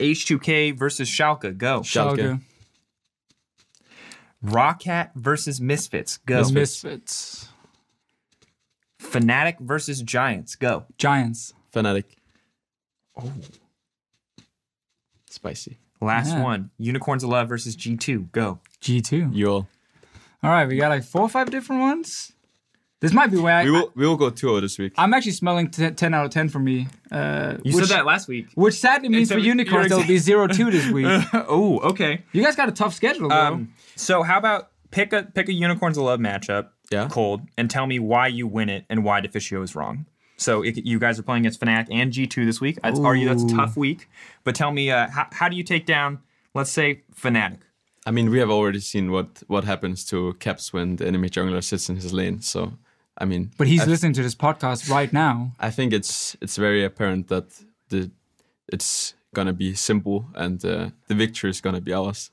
H2K versus Schalke. Go. Schalke. Roccat versus Misfits. Go. Misfits. Misfits. Fnatic versus Giants. Go. Giants. Fnatic. Oh. Spicy. Last Yeah. one. Unicorns of Love versus G2. Go. G2. You all. All right, we got like four or five different ones. This might be where I, We will we will go 2 this week. I'm actually smelling t- 10 out of 10 for me. Uh, You which, said that last week. Which sadly means Except for unicorns, exa- there'll be 0 2 this week. oh, okay. You guys got a tough schedule, though. Um, so how about pick a pick a Unicorns of Love matchup, Yeah. Kold, and tell me why you win it and why Deficio is wrong. So if you guys are playing against Fnatic and G2 this week. I'd argue that's a tough week. But tell me, uh, how, how do you take down, let's say, Fnatic? I mean, we have already seen what what happens to Caps when the enemy jungler sits in his lane. So, I mean, but he's I, listening to this podcast right now. I think it's it's very apparent that the it's gonna be simple and uh, the victory is gonna be ours.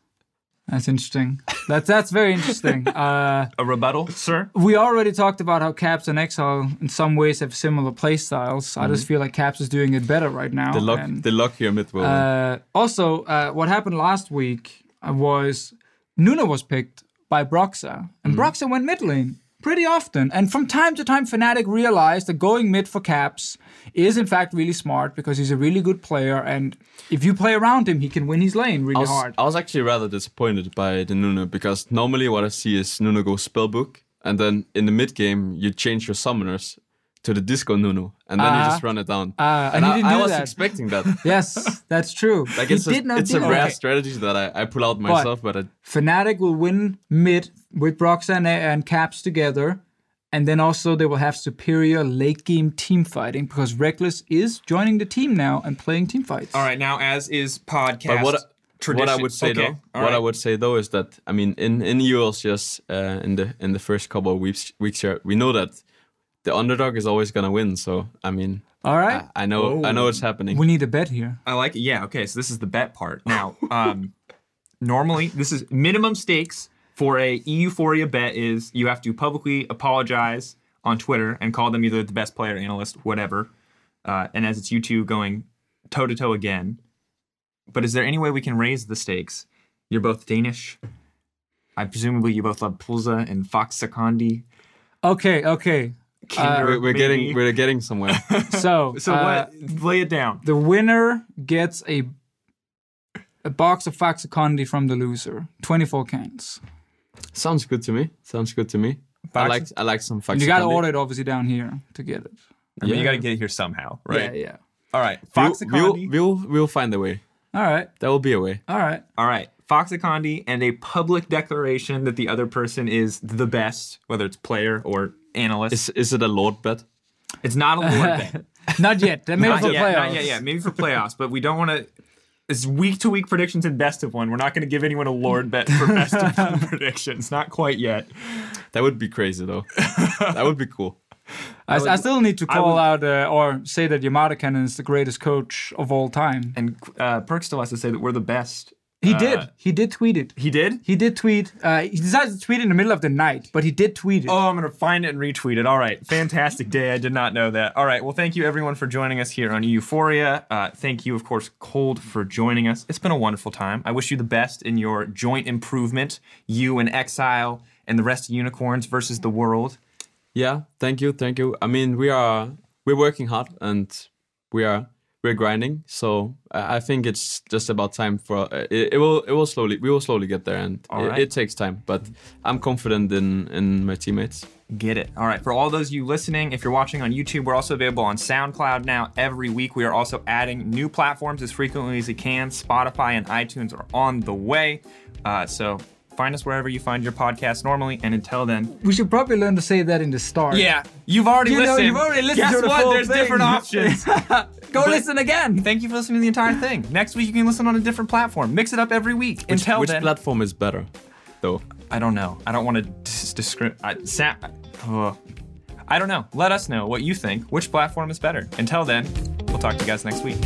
That's interesting. That's that's very interesting. Uh, A rebuttal, sir? we already talked about how Caps and Exile in some ways have similar play styles. I just feel like Caps is doing it better right now. The luck and- the luck here mid will win. Uh, also, uh, what happened last week uh, was Nunu was picked by Broxah, and Broxah went mid lane pretty often. And from time to time, Fnatic realized that going mid for Caps is in fact really smart because he's a really good player, and if you play around him, he can win his lane really I was, hard. I was actually rather disappointed by the Nunu because normally what I see is Nunu go spellbook and then in the mid game you change your summoners to the disco Nunu, and then you just run it down. Uh, and and he I, didn't I do was that. expecting that. Yes, that's true. Like he it's a, did not it's do a that. rare Okay. strategy that I, I pull out myself, but, I, Fnatic will win mid with Brox and, and Caps together. And then also they will have superior late game team fighting because Rekkles is joining the team now and playing team fights. All right, now as is podcast. but what tradition. what I would say okay, though, all what I would say though is that I mean in in ULCS uh, in the in the first couple of weeks weeks here, we know that the underdog is always gonna win. So I mean, All right. I, I know I know it's happening. we need a bet here. I like it. Yeah. Okay. So this is the bet part. Now, um, normally this is minimum stakes for a Euphoria bet is you have to publicly apologize on Twitter and call them either the best player, analyst, whatever. Uh, and as it's you two going toe to toe again. But is there any way we can raise the stakes? You're both Danish. I presumably you both love Pulza and Faxe Kondi. Okay, okay. Kinder, we're, we're getting we're getting somewhere. So, So uh, what? Lay it down. The winner gets a a box of Faxe Kondi from the loser. 24 cans. Sounds good to me. Sounds good to me. I like I like some facts. And you got to order it obviously down here to get it. I mean, you got to get it here somehow, right? Yeah, yeah. All right. We'll, Fox we'll, we'll we'll find a way. All right. that will be a way. All right. All right. Faxe Kondi and a public declaration that the other person is the best, whether it's player or analyst. Is is it a lord bet? it's not a lord bet. Not yet. That maybe not for yet, playoffs. not yet, yeah. Maybe for playoffs, but we don't want to. It's week to week predictions and best of one. We're not going to give anyone a lord bet for best of one predictions. Not quite yet. That would be crazy though. that would be cool. I, I still need to call would- out uh, or say that YamatoCannon is the greatest coach of all time. And uh, Perkz still has to say that we're the best. He Uh, did. He did tweet it. He did? He did tweet. Uh, he decided to tweet in the middle of the night, but he did tweet it. Oh, I'm going to find it and retweet it. All right. Fantastic day. I did not know that. All right. Well, thank you, everyone, for joining us here on Euphoria. Uh, thank you, of course, Kold, for joining us. It's been a wonderful time. I wish you the best in your joint improvement, you and Exile and the rest of Unicorns versus the world. Yeah, thank you, thank you. I mean, we are we're working hard and we are we're grinding. So I think it's just about time for uh, it, it. will it will slowly we will slowly get there, and All it, right. it takes time. But I'm confident in in my teammates. Get it. All right. For all those you listening, if you're watching on YouTube, we're also available on SoundCloud now every week. We are also adding new platforms as frequently as we can. Spotify and iTunes are on the way. Uh, so find us wherever you find your podcast normally. And until then, We should probably learn to say that in the start. Yeah, you've already You know, listened. you've already listened Guess to the what? full There's thing. different options. Go But- listen again. Thank you for listening to the entire thing. Next week you can listen on a different platform. Mix it up every week. Which, Until which then, platform is better, though? I don't know. I don't want to dis- discrim- I, sa- uh, I don't know. Let us know what you think. Which platform is better? Until then, we'll talk to you guys next week.